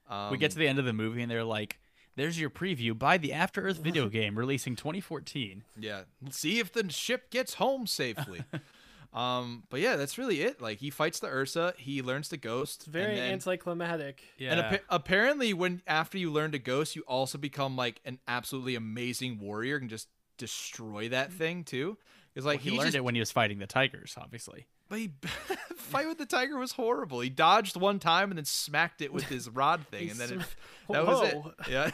Um, we get to the end of the movie and they're like, "There's your preview. Buy the After Earth video game releasing 2014." Yeah, see if the ship gets home safely. um, but yeah, that's really it. Like he fights the Ursa, he learns to ghost. It's very and then, anticlimactic. Yeah. And appa- apparently, when after you learn to ghost, you also become like an absolutely amazing warrior and just destroy that thing too. Because like he, he, learned just, it when he was fighting the tigers, obviously. but he fight with the tiger was horrible. He dodged one time and then smacked it with his rod thing, and then it, sm- that was it. Whoa. Yeah.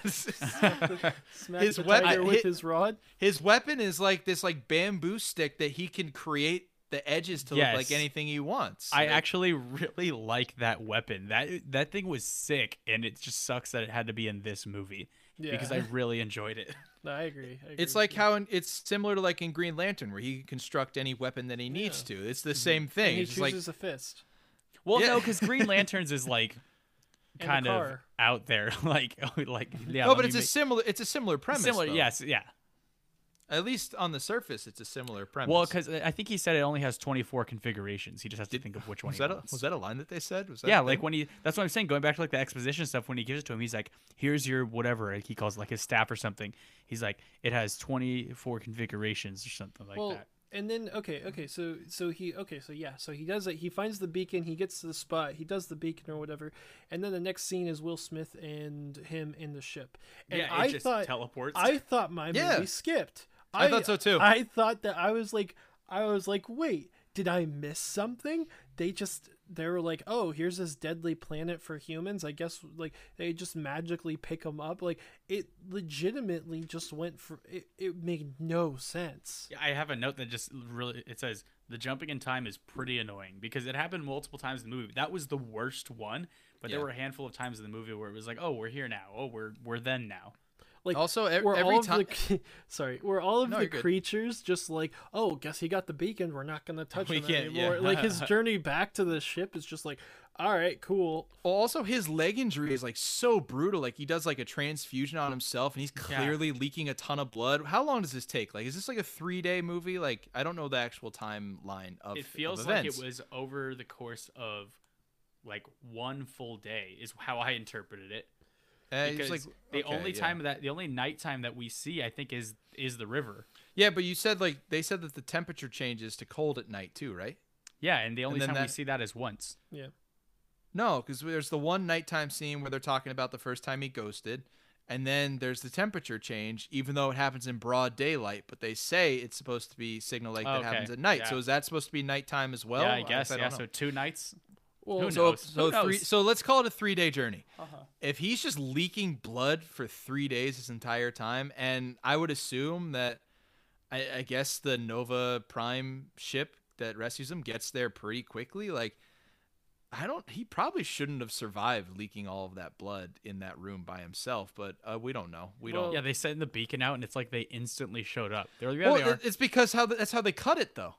Smack His the weapon- tiger with hit- his rod. His weapon is like this like bamboo stick that he can create the edges to look like anything he wants. I Like, actually really like that weapon. That that thing was sick, and it just sucks that it had to be in this movie Yeah, because I really enjoyed it. No, I agree. I agree it's like you. how in, it's similar to like in Green Lantern where he can construct any weapon that he needs to. It's the mm-hmm. same thing. And he It's just like chooses a fist. Well, Yeah. no, because Green Lanterns is like kind of out there, like like yeah. no, but it's a make- similar. It's a similar premise. similar. though. Yes, yeah. At least on the surface, it's a similar premise. Well, because I think he said it only has 24 configurations. He just has to think of which one was he that a, was that a line that they said? Was that yeah, like when he. That's what I'm saying. Going back to like the exposition stuff, when he gives it to him, he's like, "Here's your whatever." Like he calls like his staff or something. He's like, "It has 24 configurations or something like well, that." and then okay, okay, so so he okay, so yeah, so he does it. He finds the beacon. He gets to the spot. He does the beacon or whatever, and then the next scene is Will Smith and him in the ship. And yeah, it I just thought teleports. I thought my Yeah. movie skipped. I thought so too. I thought that I was like, I was like, wait, did I miss something? They just they were like, oh, here's this deadly planet for humans. I guess like they just magically pick them up. Like it legitimately just went for it. It made no sense. Yeah, I have a note that just really it says the jumping in time is pretty annoying because it happened multiple times in the movie. That was the worst one, but there were a handful of times in the movie where it was like, "Oh, we're here now. Oh, we're we're then now." Like Also, e- where every all of time. the sorry, where all of No, the you're good. creatures just like, oh, guess he got the beacon. We're not gonna touch We him can't- anymore. yeah. Like his journey back to the ship is just like, all right, cool. Also his leg injury is like so brutal. Like he does like a transfusion on himself, and he's clearly leaking a ton of blood. How long does this take? Like, is this like a three day movie? Like, I don't know the actual timeline of. It It feels of like it was over the course of like one full day is how I interpreted it. Uh, it's Because like the okay, only yeah. time that the only nighttime that we see, I think, is is the river. Yeah, but you said like they said that the temperature changes to cold at night too, right? Yeah, and the only then time we see that is once. Yeah. No, because there's the one nighttime scene where they're talking about the first time he ghosted, and then there's the temperature change, even though it happens in broad daylight. But they say it's supposed to be signal like that Okay, happens at night. So is that supposed to be nighttime as well? yeah, I guess. don't yeah, know. so two nights. Well, Who so knows? so Who three knows? so let's call it a three day journey. Uh-huh. If he's just leaking blood for three days this entire time, and I would assume that I, I guess the Nova Prime ship that rescues him gets there pretty quickly. Like I don't he probably shouldn't have survived leaking all of that blood in that room by himself, but uh, we don't know. We Well, don't Yeah, they sent the beacon out, and it's like they instantly showed up. They're like, yeah, well, they are. it's because how the, that's how they cut it though.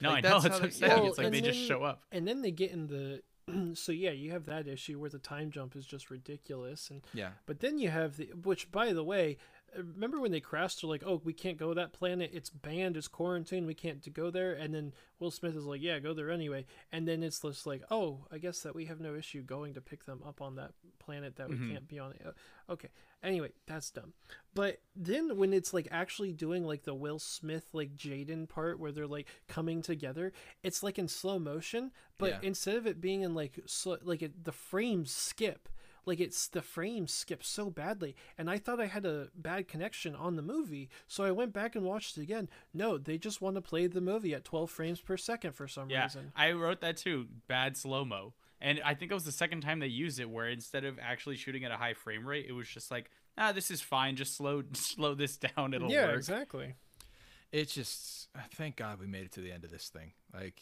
No, like, I know. that's That's what I'm saying. it's like they just show up. And then they get in the so yeah, you have that issue where the time jump is just ridiculous and Yeah. but then you have the which by the way, remember when they crashed? They're like, "Oh, we can't go to that planet. It's banned. It's quarantined. We can't go there." And then Will Smith is like, "Yeah, go there anyway." And then it's just like, "Oh, I guess that we have no issue going to pick them up on that planet that we Mhm. can't be on." Uh, Okay. Anyway, that's dumb. But then when it's like actually doing like the Will Smith like Jaden part where they're like coming together, it's like in slow motion, but Yeah. instead of it being in like slow, like it, the frames skip like it's the frames skip so badly and i thought i had a bad connection on the movie so i went back and watched it again no they just want to play the movie at 12 frames per second for some Yeah, reason I wrote that too. Bad slow mo, and I think it was the second time they used it, where instead of actually shooting at a high frame rate, it was just like, ah, this is fine. Just slow slow this down. It'll yeah work. exactly it's just thank God we made it to the end of this thing. Like,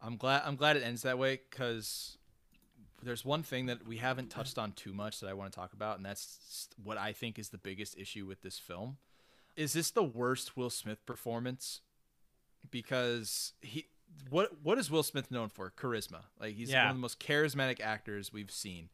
I'm glad I'm glad it ends that way because there's one thing that we haven't touched on too much that I want to talk about, and that's what I think is the biggest issue with this film. Is this the worst Will Smith performance? Because he, what what is Will Smith known for? Charisma. Like he's Yeah. one of the most charismatic actors we've seen.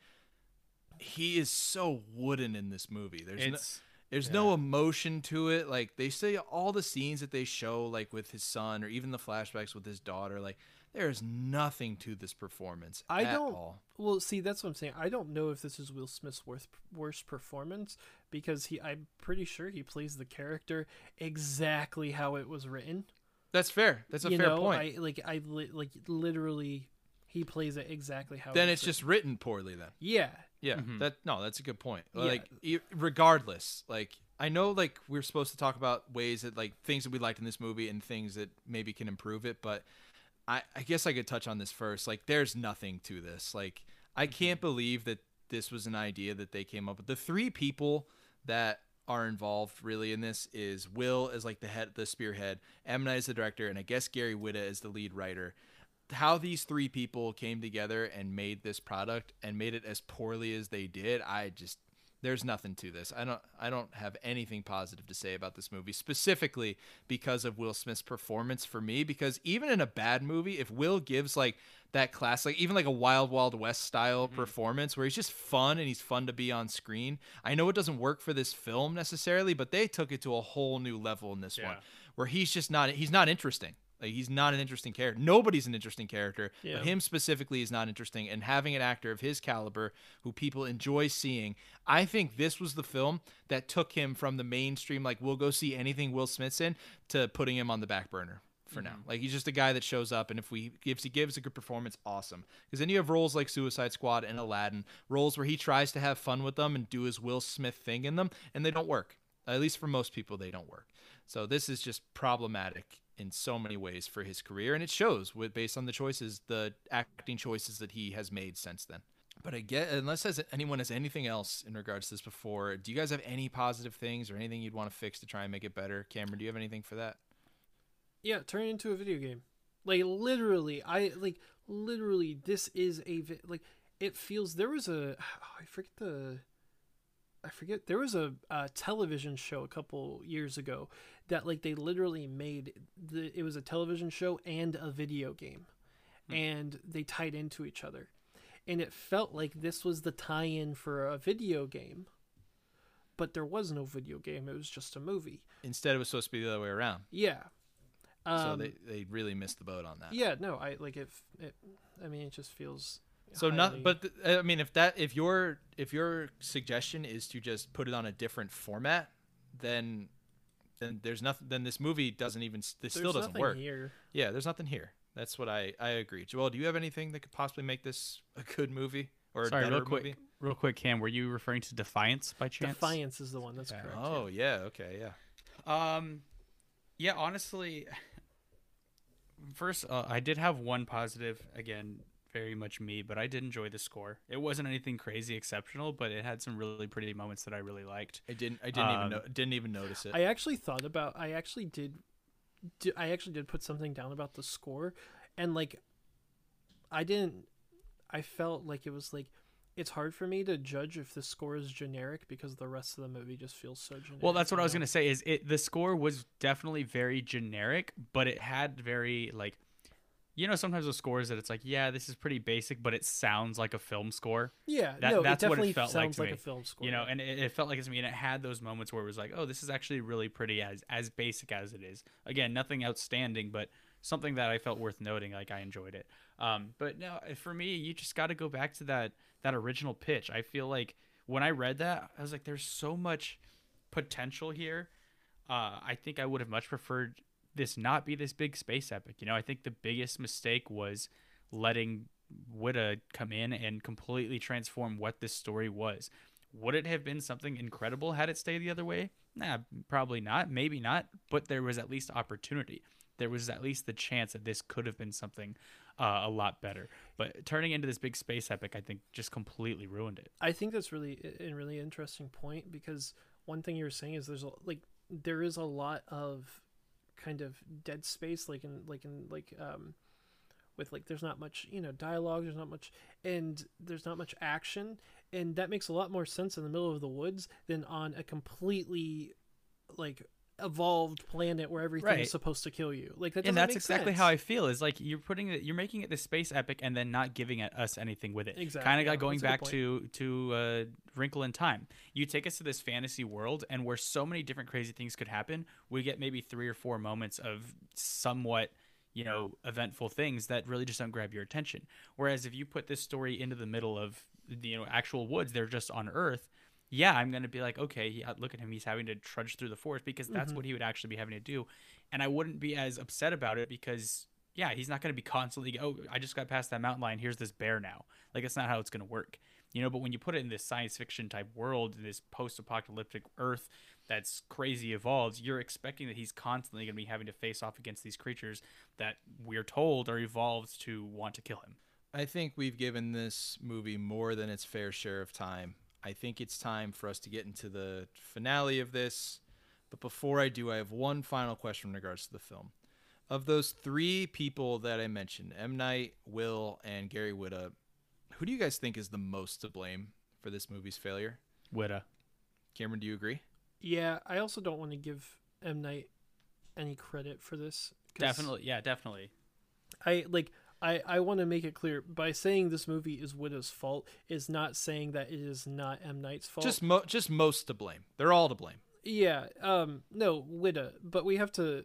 He is so wooden in this movie. There's no, It's there's no emotion to it. Like they say all the scenes that they show, like with his son or even the flashbacks with his daughter, like there's nothing to this performance. I at don't- all. well see that's what i'm saying i don't know if this is will smith's worst, worst performance because he i'm pretty sure he plays the character exactly how it was written That's fair. That's a you fair know point. i like i li- like literally he plays it exactly how then it it's was just written poorly. Then written. yeah yeah, Mhm. that no, that's a good point. Like e- regardless, like I know like we're supposed to talk about ways that like things that we liked in this movie and things that maybe can improve it, but I, I guess I could touch on this first. Like, there's nothing to this. Like, I mm-hmm. can't believe that this was an idea that they came up with. The three people that are involved really in this is Will as like the head, the spearhead, Night as the director, and I guess Gary Whitta as the lead writer. How these three people came together and made this product and made it as poorly as they did, I just there's nothing to this. I don't I don't have anything positive to say about this movie specifically because of Will Smith's performance for me because even in a bad movie if Will gives like that classic even like a Wild Wild West style mm-hmm. performance where he's just fun and he's fun to be on screen. I know it doesn't work for this film necessarily, but they took it to a whole new level in this one where he's just not he's not interesting. Like he's not an interesting character. Nobody's an interesting character. Yeah. But him specifically is not interesting. And having an actor of his caliber who people enjoy seeing, I think this was the film that took him from the mainstream, like we'll go see anything Will Smith's in, to putting him on the back burner for now. Mm-hmm. Like he's just a guy that shows up, and if we if he gives a good performance, awesome. Because then you have roles like Suicide Squad and Aladdin, roles where he tries to have fun with them and do his Will Smith thing in them, and they don't work. At least for most people, they don't work. So this is just problematic in so many ways for his career, and it shows with based on the choices, the acting choices that he has made since then. But I get unless has anyone has anything else in regards to this before, do you guys have any positive things or anything you'd want to fix to try and make it better? Cameron, do you have anything for that? Yeah, turn it into a video game. Like literally, I like literally. This is a vi- like. It feels there was a I forget the. I forget there was a, a television show a couple years ago that like they literally made the it was a television show and a video game, and they tied into each other, and it felt like this was the tie-in for a video game. But there was no video game; it was just a movie. Instead, it was supposed to be the other way around. Yeah. so Um, they, they really missed the boat on that. Yeah, no, I like it. it I mean, it just feels. So not, but th- I mean, if that, if your, if your suggestion is to just put it on a different format, then, then there's nothing. Then this movie doesn't even. This there's still doesn't nothing work. here. Yeah, there's nothing here. That's what I I agree. Joel, do you have anything that could possibly make this a good movie or a Sorry, better real quick, movie? real quick, Cam. Were you referring to Defiance by chance? Defiance is the one that's Okay. correct. Oh yeah, okay, yeah. Um, yeah, honestly, first uh, I did have one positive. Again, very much me, but I did enjoy the score. It wasn't anything crazy exceptional, but it had some really pretty moments that I really liked. I didn't I didn't even Um, know, didn't even notice it. I actually thought about. I actually did. di- I actually did put something down about the score, and like, I didn't. I felt like it was like. It's hard for me to judge if the score is generic because the rest of the movie just feels so generic. Well, that's what I was gonna say. Is it the score was definitely very generic, but it had very like you know sometimes with scores that it's like yeah this is pretty basic but it sounds like a film score Yeah, That- no, that's it what it felt like to like me. a film score. you know and it, it felt like it's to me and it had those moments where it was like oh this is actually really pretty as as basic as it is again nothing outstanding but something that i felt worth noting like i enjoyed it um but no for me you just got to go back to that that original pitch i feel like when i read that i was like there's so much potential here uh i think i would have much preferred this not be this big space epic you know i think the biggest mistake was letting Whitta come in and completely transform what this story was. Would it have been something incredible had it stayed the other way? Nah, probably not. Maybe not. But there was at least opportunity. There was at least the chance that this could have been something uh, a lot better. But turning into this big space epic, I think, just completely ruined it. I think that's really a really interesting point because one thing you were saying is there's a, like there is a lot of kind of dead space like in like in like um with like there's not much you know dialogue there's not much and there's not much action and that makes a lot more sense in the middle of the woods than on a completely like evolved planet where everything Right. is supposed to kill you like that and that's exactly sense. how I feel. Is like you're putting it, you're making it this space epic, and then not giving it- us anything with it. Exactly, Kind of yeah, like going back to to uh, Wrinkle in Time. You take us to this fantasy world, and where so many different crazy things could happen, we get maybe three or four moments of somewhat you know eventful things that really just don't grab your attention. Whereas if you put this story into the middle of the you know actual woods, they're just on Earth. Yeah, I'm gonna be like, okay, he, uh, look at him. He's having to trudge through the forest because that's mm-hmm. what he would actually be having to do, and I wouldn't be as upset about it because yeah, he's not going to be constantly, oh, I just got past that mountain line. Here's this bear now. Like, that's not how it's going to work. You know, but when you put it in this science fiction type world, in this post apocalyptic Earth that's crazy evolved, you're expecting that he's constantly going to be having to face off against these creatures that we're told are evolved to want to kill him. I think we've given this movie more than its fair share of time. I think it's time for us to get into the finale of this. But before I do, I have one final question in regards to the film. Of those three people that I mentioned, M. Night, Will, and Gary Whitta, who do you guys think is the most to blame for this movie's failure? Whitta. Cameron, do you agree? yeah i also don't want to give m night any credit for this. Definitely. Yeah, definitely. I like I I want to make it clear by saying this movie is Whitta's fault is not saying that it is not M Night's fault. Just mo- just most to blame. They're all to blame. yeah, um no, Whitta, but we have to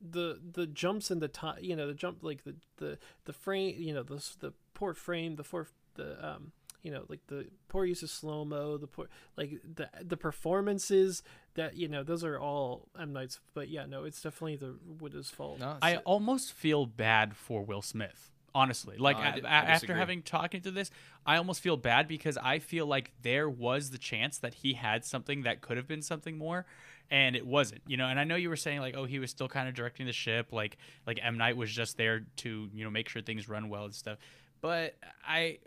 the the jumps in the time, you know, the jump like the the the frame, you know, the the poor frame, the poor the um you know, like the poor use of slow mo, the poor like the the performances that you know those are all M Night's. But yeah, no, it's definitely the Whitta's fault. No, I it's- almost feel bad for Will Smith. Honestly, like No, I a- di- a- I after having talking to this, I almost feel bad because I feel like there was the chance that he had something that could have been something more, and it wasn't. You know, and I know you were saying like, oh, he was still kind of directing the ship, like like M Night was just there to you know make sure things run well and stuff. But I,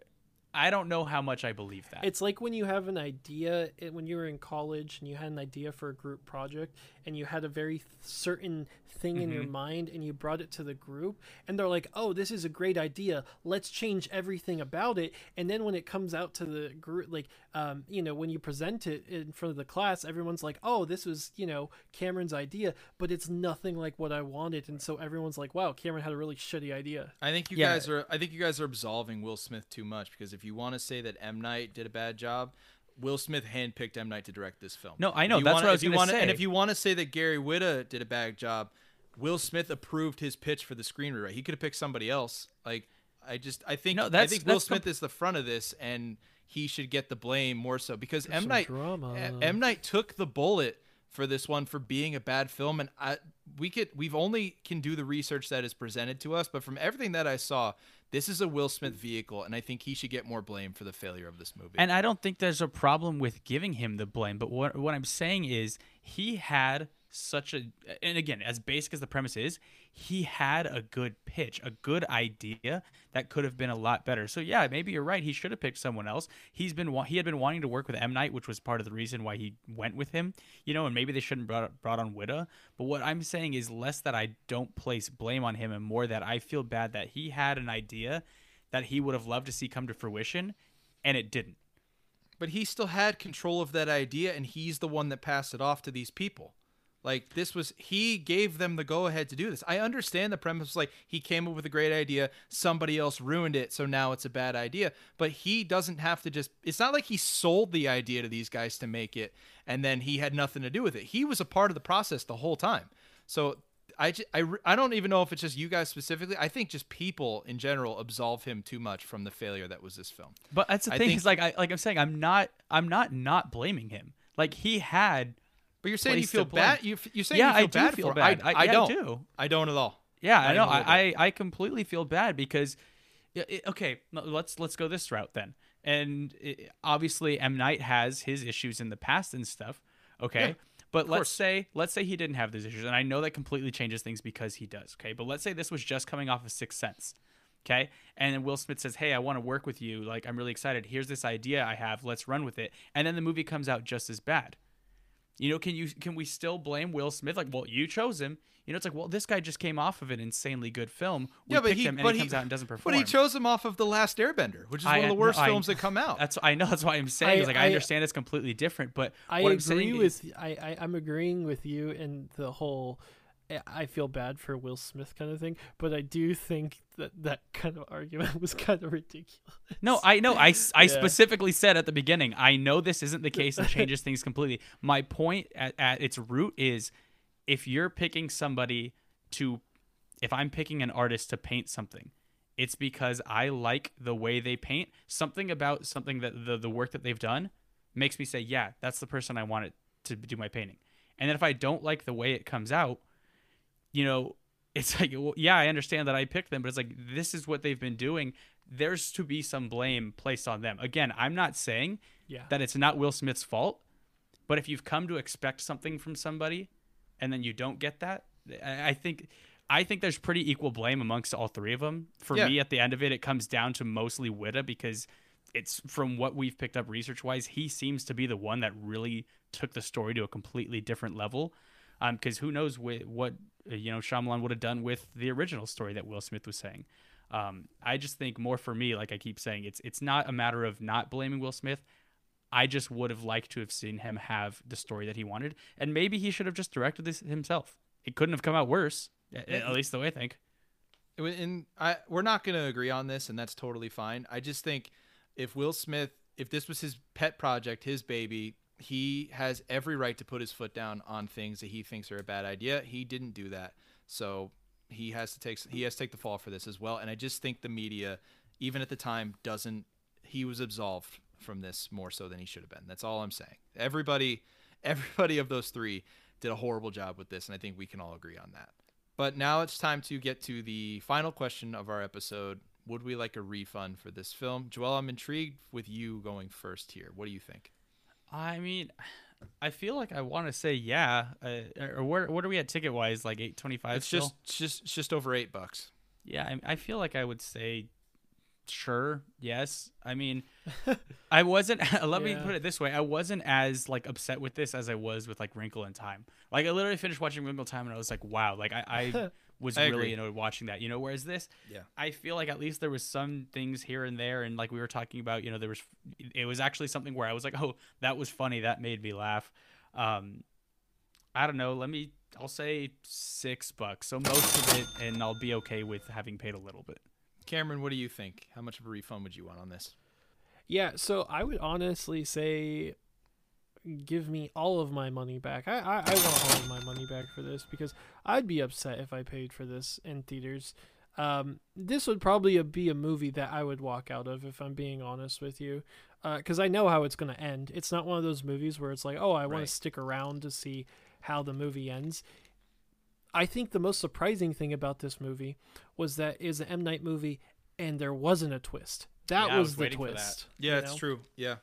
I don't know how much I believe that. It's like when you have an idea when you were in college and you had an idea for a group project and you had a very certain thing in your mm-hmm. mind and you brought it to the group and they're like, "Oh, this is a great idea. Let's change everything about it." And then when it comes out to the group like um, you know, when you present it in front of the class, everyone's like, "Oh, this was, you know, Cameron's idea, but it's nothing like what I wanted." And so everyone's like, "Wow, Cameron had a really shitty idea." I think you Yeah. guys are. I think you guys are absolving Will Smith too much because if you want to say that M Night did a bad job, Will Smith handpicked M Night to direct this film. No, I know, you that's wanna- what I was gonna wanna- And if you want to say that Gary Whitta did a bad job, Will Smith approved his pitch for the screen rewrite. He could have picked somebody else. Like I just, I think, No, that's, I think Will that's com- Smith is the front of this, and he should get the blame more so. Because M Night drama. M- M Night took the bullet for this one for being a bad film, and I we could we've only can do the research that is presented to us, but from everything that I saw, this is a Will Smith vehicle, and I think he should get more blame for the failure of this movie. And I don't think there's a problem with giving him the blame, but what what I'm saying is he had such a and again, as basic as the premise is, he had a good pitch, a good idea that could have been a lot better. So yeah, maybe you're right. He should have picked someone else. He's been he had been wanting to work with M Night, which was part of the reason why he went with him. You know, and maybe they shouldn't brought brought on Whitta. But what I'm saying is less that I don't place blame on him, and more that I feel bad that he had an idea that he would have loved to see come to fruition, and it didn't. but he still had control of that idea, and he's the one that passed it off to these people. Like this was he gave them the go ahead to do this. I understand the premise like he came up with a great idea, somebody else ruined it, so now it's a bad idea. But he doesn't have to just it's not like he sold the idea to these guys to make it and then he had nothing to do with it. He was a part of the process the whole time. So I, ju- I, I don't even know if it's just you guys specifically. I think just people in general absolve him too much from the failure that was this film. But that's the I thing think- is like I like I'm saying I'm not I'm not not blaming him. Like he had But you're saying you feel bad. You you saying Yeah, you feel I do bad feel for bad. I, I- I yeah, I don't. do. I don't at all. Yeah, I know. even a little I, I completely feel bad because it- okay, let's let's go this route then. And it, obviously M Night has his issues in the past and stuff. Okay? Yeah, but let's course. say let's say he didn't have those issues and I know that completely changes things because he does, okay? But let's say this was just coming off of Sixth Sense. Okay? And then Will Smith says, "Hey, I want to work with you. Like I'm really excited. Here's this idea I have. Let's run with it." And then the movie comes out just as bad. You know, can you can we still blame Will Smith? Like, well, you chose him. You know, it's like, well, this guy just came off of an insanely good film. We yeah, but picked he, him, and but he comes out and doesn't perform. But he chose him off of the Last Airbender, which is I- one of the no, worst I- films that come out. That's I know. That's why I'm saying. is I- like, I, I- understand it's completely different, but I what I'm agree saying with is, I, I I'm agreeing with you in the whole I- I feel bad for Will Smith kind of thing, but I do think that that kind of argument was kind of ridiculous. no, I know. I Yeah. specifically said at the beginning, I know this isn't the case and changes things completely. My point at, at its root is, if you're picking somebody to, if I'm picking an artist to paint something, it's because I like the way they paint. Something about something that the the work that they've done makes me say, yeah, that's the person I want it to do my painting. And then if I don't like the way it comes out, you know, it's like, well, yeah, I understand that I picked them, but it's like this is what they've been doing. There's to be some blame placed on them. Again, I'm not saying Yeah. that it's not Will Smith's fault, but if you've come to expect something from somebody and then you don't get that, I think I think there's pretty equal blame amongst all three of them. For Yeah. me, at the end of it, it comes down to mostly Whitta because it's from what we've picked up research wise, he seems to be the one that really took the story to a completely different level. Because who knows what, what uh, you know Shyamalan would have done with the original story that Will Smith was saying. Um, I just think more for me, like I keep saying, it's it's not a matter of not blaming Will Smith. I just would have liked to have seen him have the story that he wanted, and maybe he should have just directed this himself. It couldn't have come out worse, a- at least the way I think. and I we're not going to agree on this, and that's totally fine. I just think if Will Smith, if this was his pet project, his baby, he has every right to put his foot down on things that he thinks are a bad idea. He didn't do that, so he has to take he has to take the fall for this as well. And I just think the media, even at the time, doesn't. He was absolved from this more so than he should have been. That's all I'm saying. Everybody, everybody of those three did a horrible job with this, and I think we can all agree on that. But now it's time to get to the final question of our episode. Would we like a refund for this film? Joel, I'm intrigued with you going first here. What do you think? I mean, I feel like I want to say yeah. Uh, or where what are we at ticket wise? Like eight twenty five. It's just, it's just, it's just over eight bucks. Yeah, I, I feel like I would say sure, yes. I mean, I wasn't. let me put it this way: I wasn't as like upset with this as I was with like Wrinkle in Time. Like I literally finished watching Wrinkle in Time and I was like, wow, like I, I was I really agree. you know watching that. You know, whereas this, Yeah. I feel like at least there was some things here and there, and like we were talking about, you know, there was it was actually something where I was like, oh, that was funny, that made me laugh. Um, I don't know. Let me. I'll say six bucks. So most of it, and I'll be okay with having paid a little bit. Cameron, what do you think? How much of a refund would you want on this? Yeah, so I would honestly say give me all of my money back. I, I, I want all of my money back for this because I'd be upset if I paid for this in theaters. Um, this would probably be a movie that I would walk out of if I'm being honest with you. Because I know how it's going to end. It's not one of those movies where it's like, oh, I want Right. to stick around to see how the movie ends. I think the most surprising thing about this movie was that it is an M Night movie and there wasn't a twist. That Yeah, was, was the waiting for that. twist. Yeah, you it's know? true. Yeah,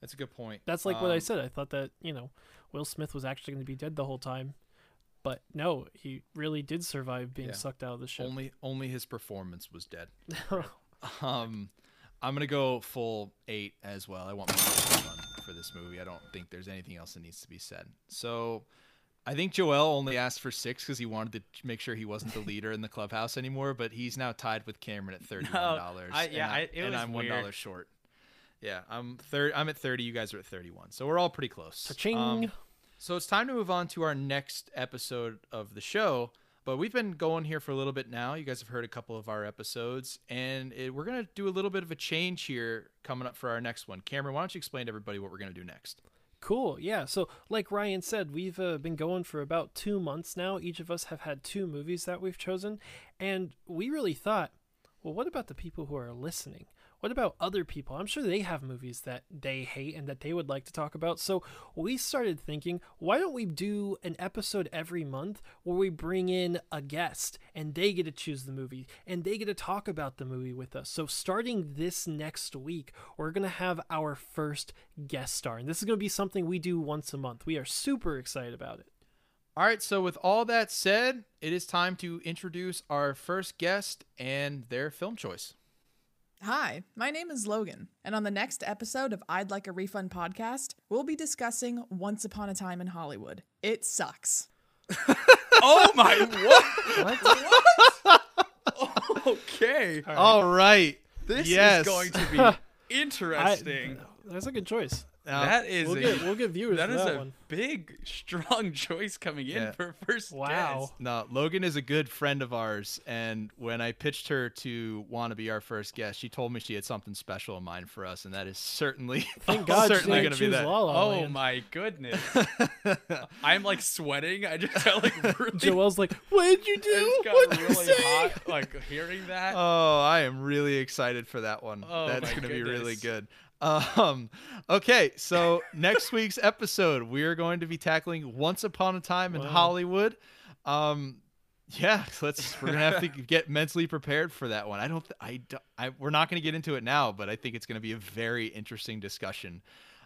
that's a good point. That's like what I Um, said. I thought that, you know, Will Smith was actually going to be dead the whole time. But no, he really did survive being Yeah. sucked out of the ship. Only, only his performance was dead. Um, I'm gonna go full eight as well. I want my full refund for this movie. I don't think there's anything else that needs to be said. So, I think Joel only asked for six because he wanted to make sure he wasn't the leader in the clubhouse anymore. But he's now tied with Cameron at thirty-one dollars. I- yeah, I- and I'm one short. Yeah, I'm third. I'm at thirty. You guys are at thirty-one. So we're all pretty close. Um, So it's time to move on to our next episode of the show. But we've been going here for a little bit now. You guys have heard a couple of our episodes, and it, we're going to do a little bit of a change here coming up for our next one. Cameron, why don't you explain to everybody what we're going to do next? Cool. Yeah. So, like Ryan said, we've uh, been going for about two months now. Each of us have had two movies that we've chosen. And we really thought, well, what about the people who are listening? What about other people? I'm sure they have movies that they hate and that they would like to talk about. So we started thinking, why don't we do an episode every month where we bring in a guest and they get to choose the movie and they get to talk about the movie with us. So starting this next week, we're going to have our first guest star. And this is going to be something we do once a month. We are super excited about it. All right, so with all that said, it is time to introduce our first guest and their film choice. Hi, my name is Logan, and on the next episode of I'd Like a Refund podcast, we'll be discussing Once Upon a Time in Hollywood. It sucks. oh my what? what? okay. All right. This Yes. is going to be interesting. That's a good choice. Now, that is We'll a, get we'll get viewers that for that a one. big, strong choice coming in Yeah. for first Wow. guest. No, Logan is a good friend of ours, and when I pitched her to want to be our first guest, she told me she had something special in mind for us, and that is certainly Thank God she certainly going to be that. La La Oh Land. my goodness. I'm like sweating. I just felt like really, Joel's like, what did you do? What did you say?" hot like hearing that. Oh, I am really excited for that one. Oh, That's going to be really good. Um, okay, so next week's episode, we are going to be tackling Once Upon a Time in. Hollywood. Um, yeah, let's. We're gonna have to get mentally prepared for that one. I don't. I. don't- I we're not gonna get into it now, but I think it's gonna be a very interesting discussion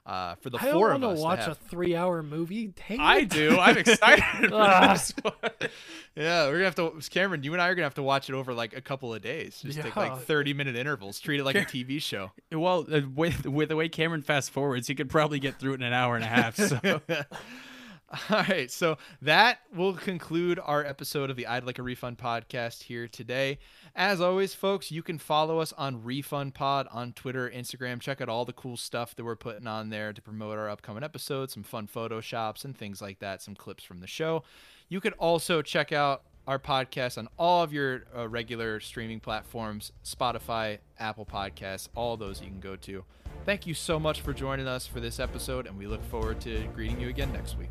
uh, for the I don't four of want us. to watch to a three-hour movie. Dang I it. do. I'm excited for Ah. this one. Yeah, we're gonna have to. Cameron, you and I are gonna have to watch it over like a couple of days. Just take like thirty minute intervals. Treat it like a TV show. Well, uh, with with the way Cameron fast forwards, he could probably get through it in an hour and a half. So All right, so that will conclude our episode of the I'd Like a Refund podcast here today. As always, folks, you can follow us on Refund Pod on Twitter, Instagram. Check out all the cool stuff that we're putting on there to promote our upcoming episodes, some fun photoshops and things like that, some clips from the show. You could also check out our podcast on all of your uh, regular streaming platforms Spotify, Apple Podcasts, all those you can go to. Thank you so much for joining us for this episode, and we look forward to greeting you again next week.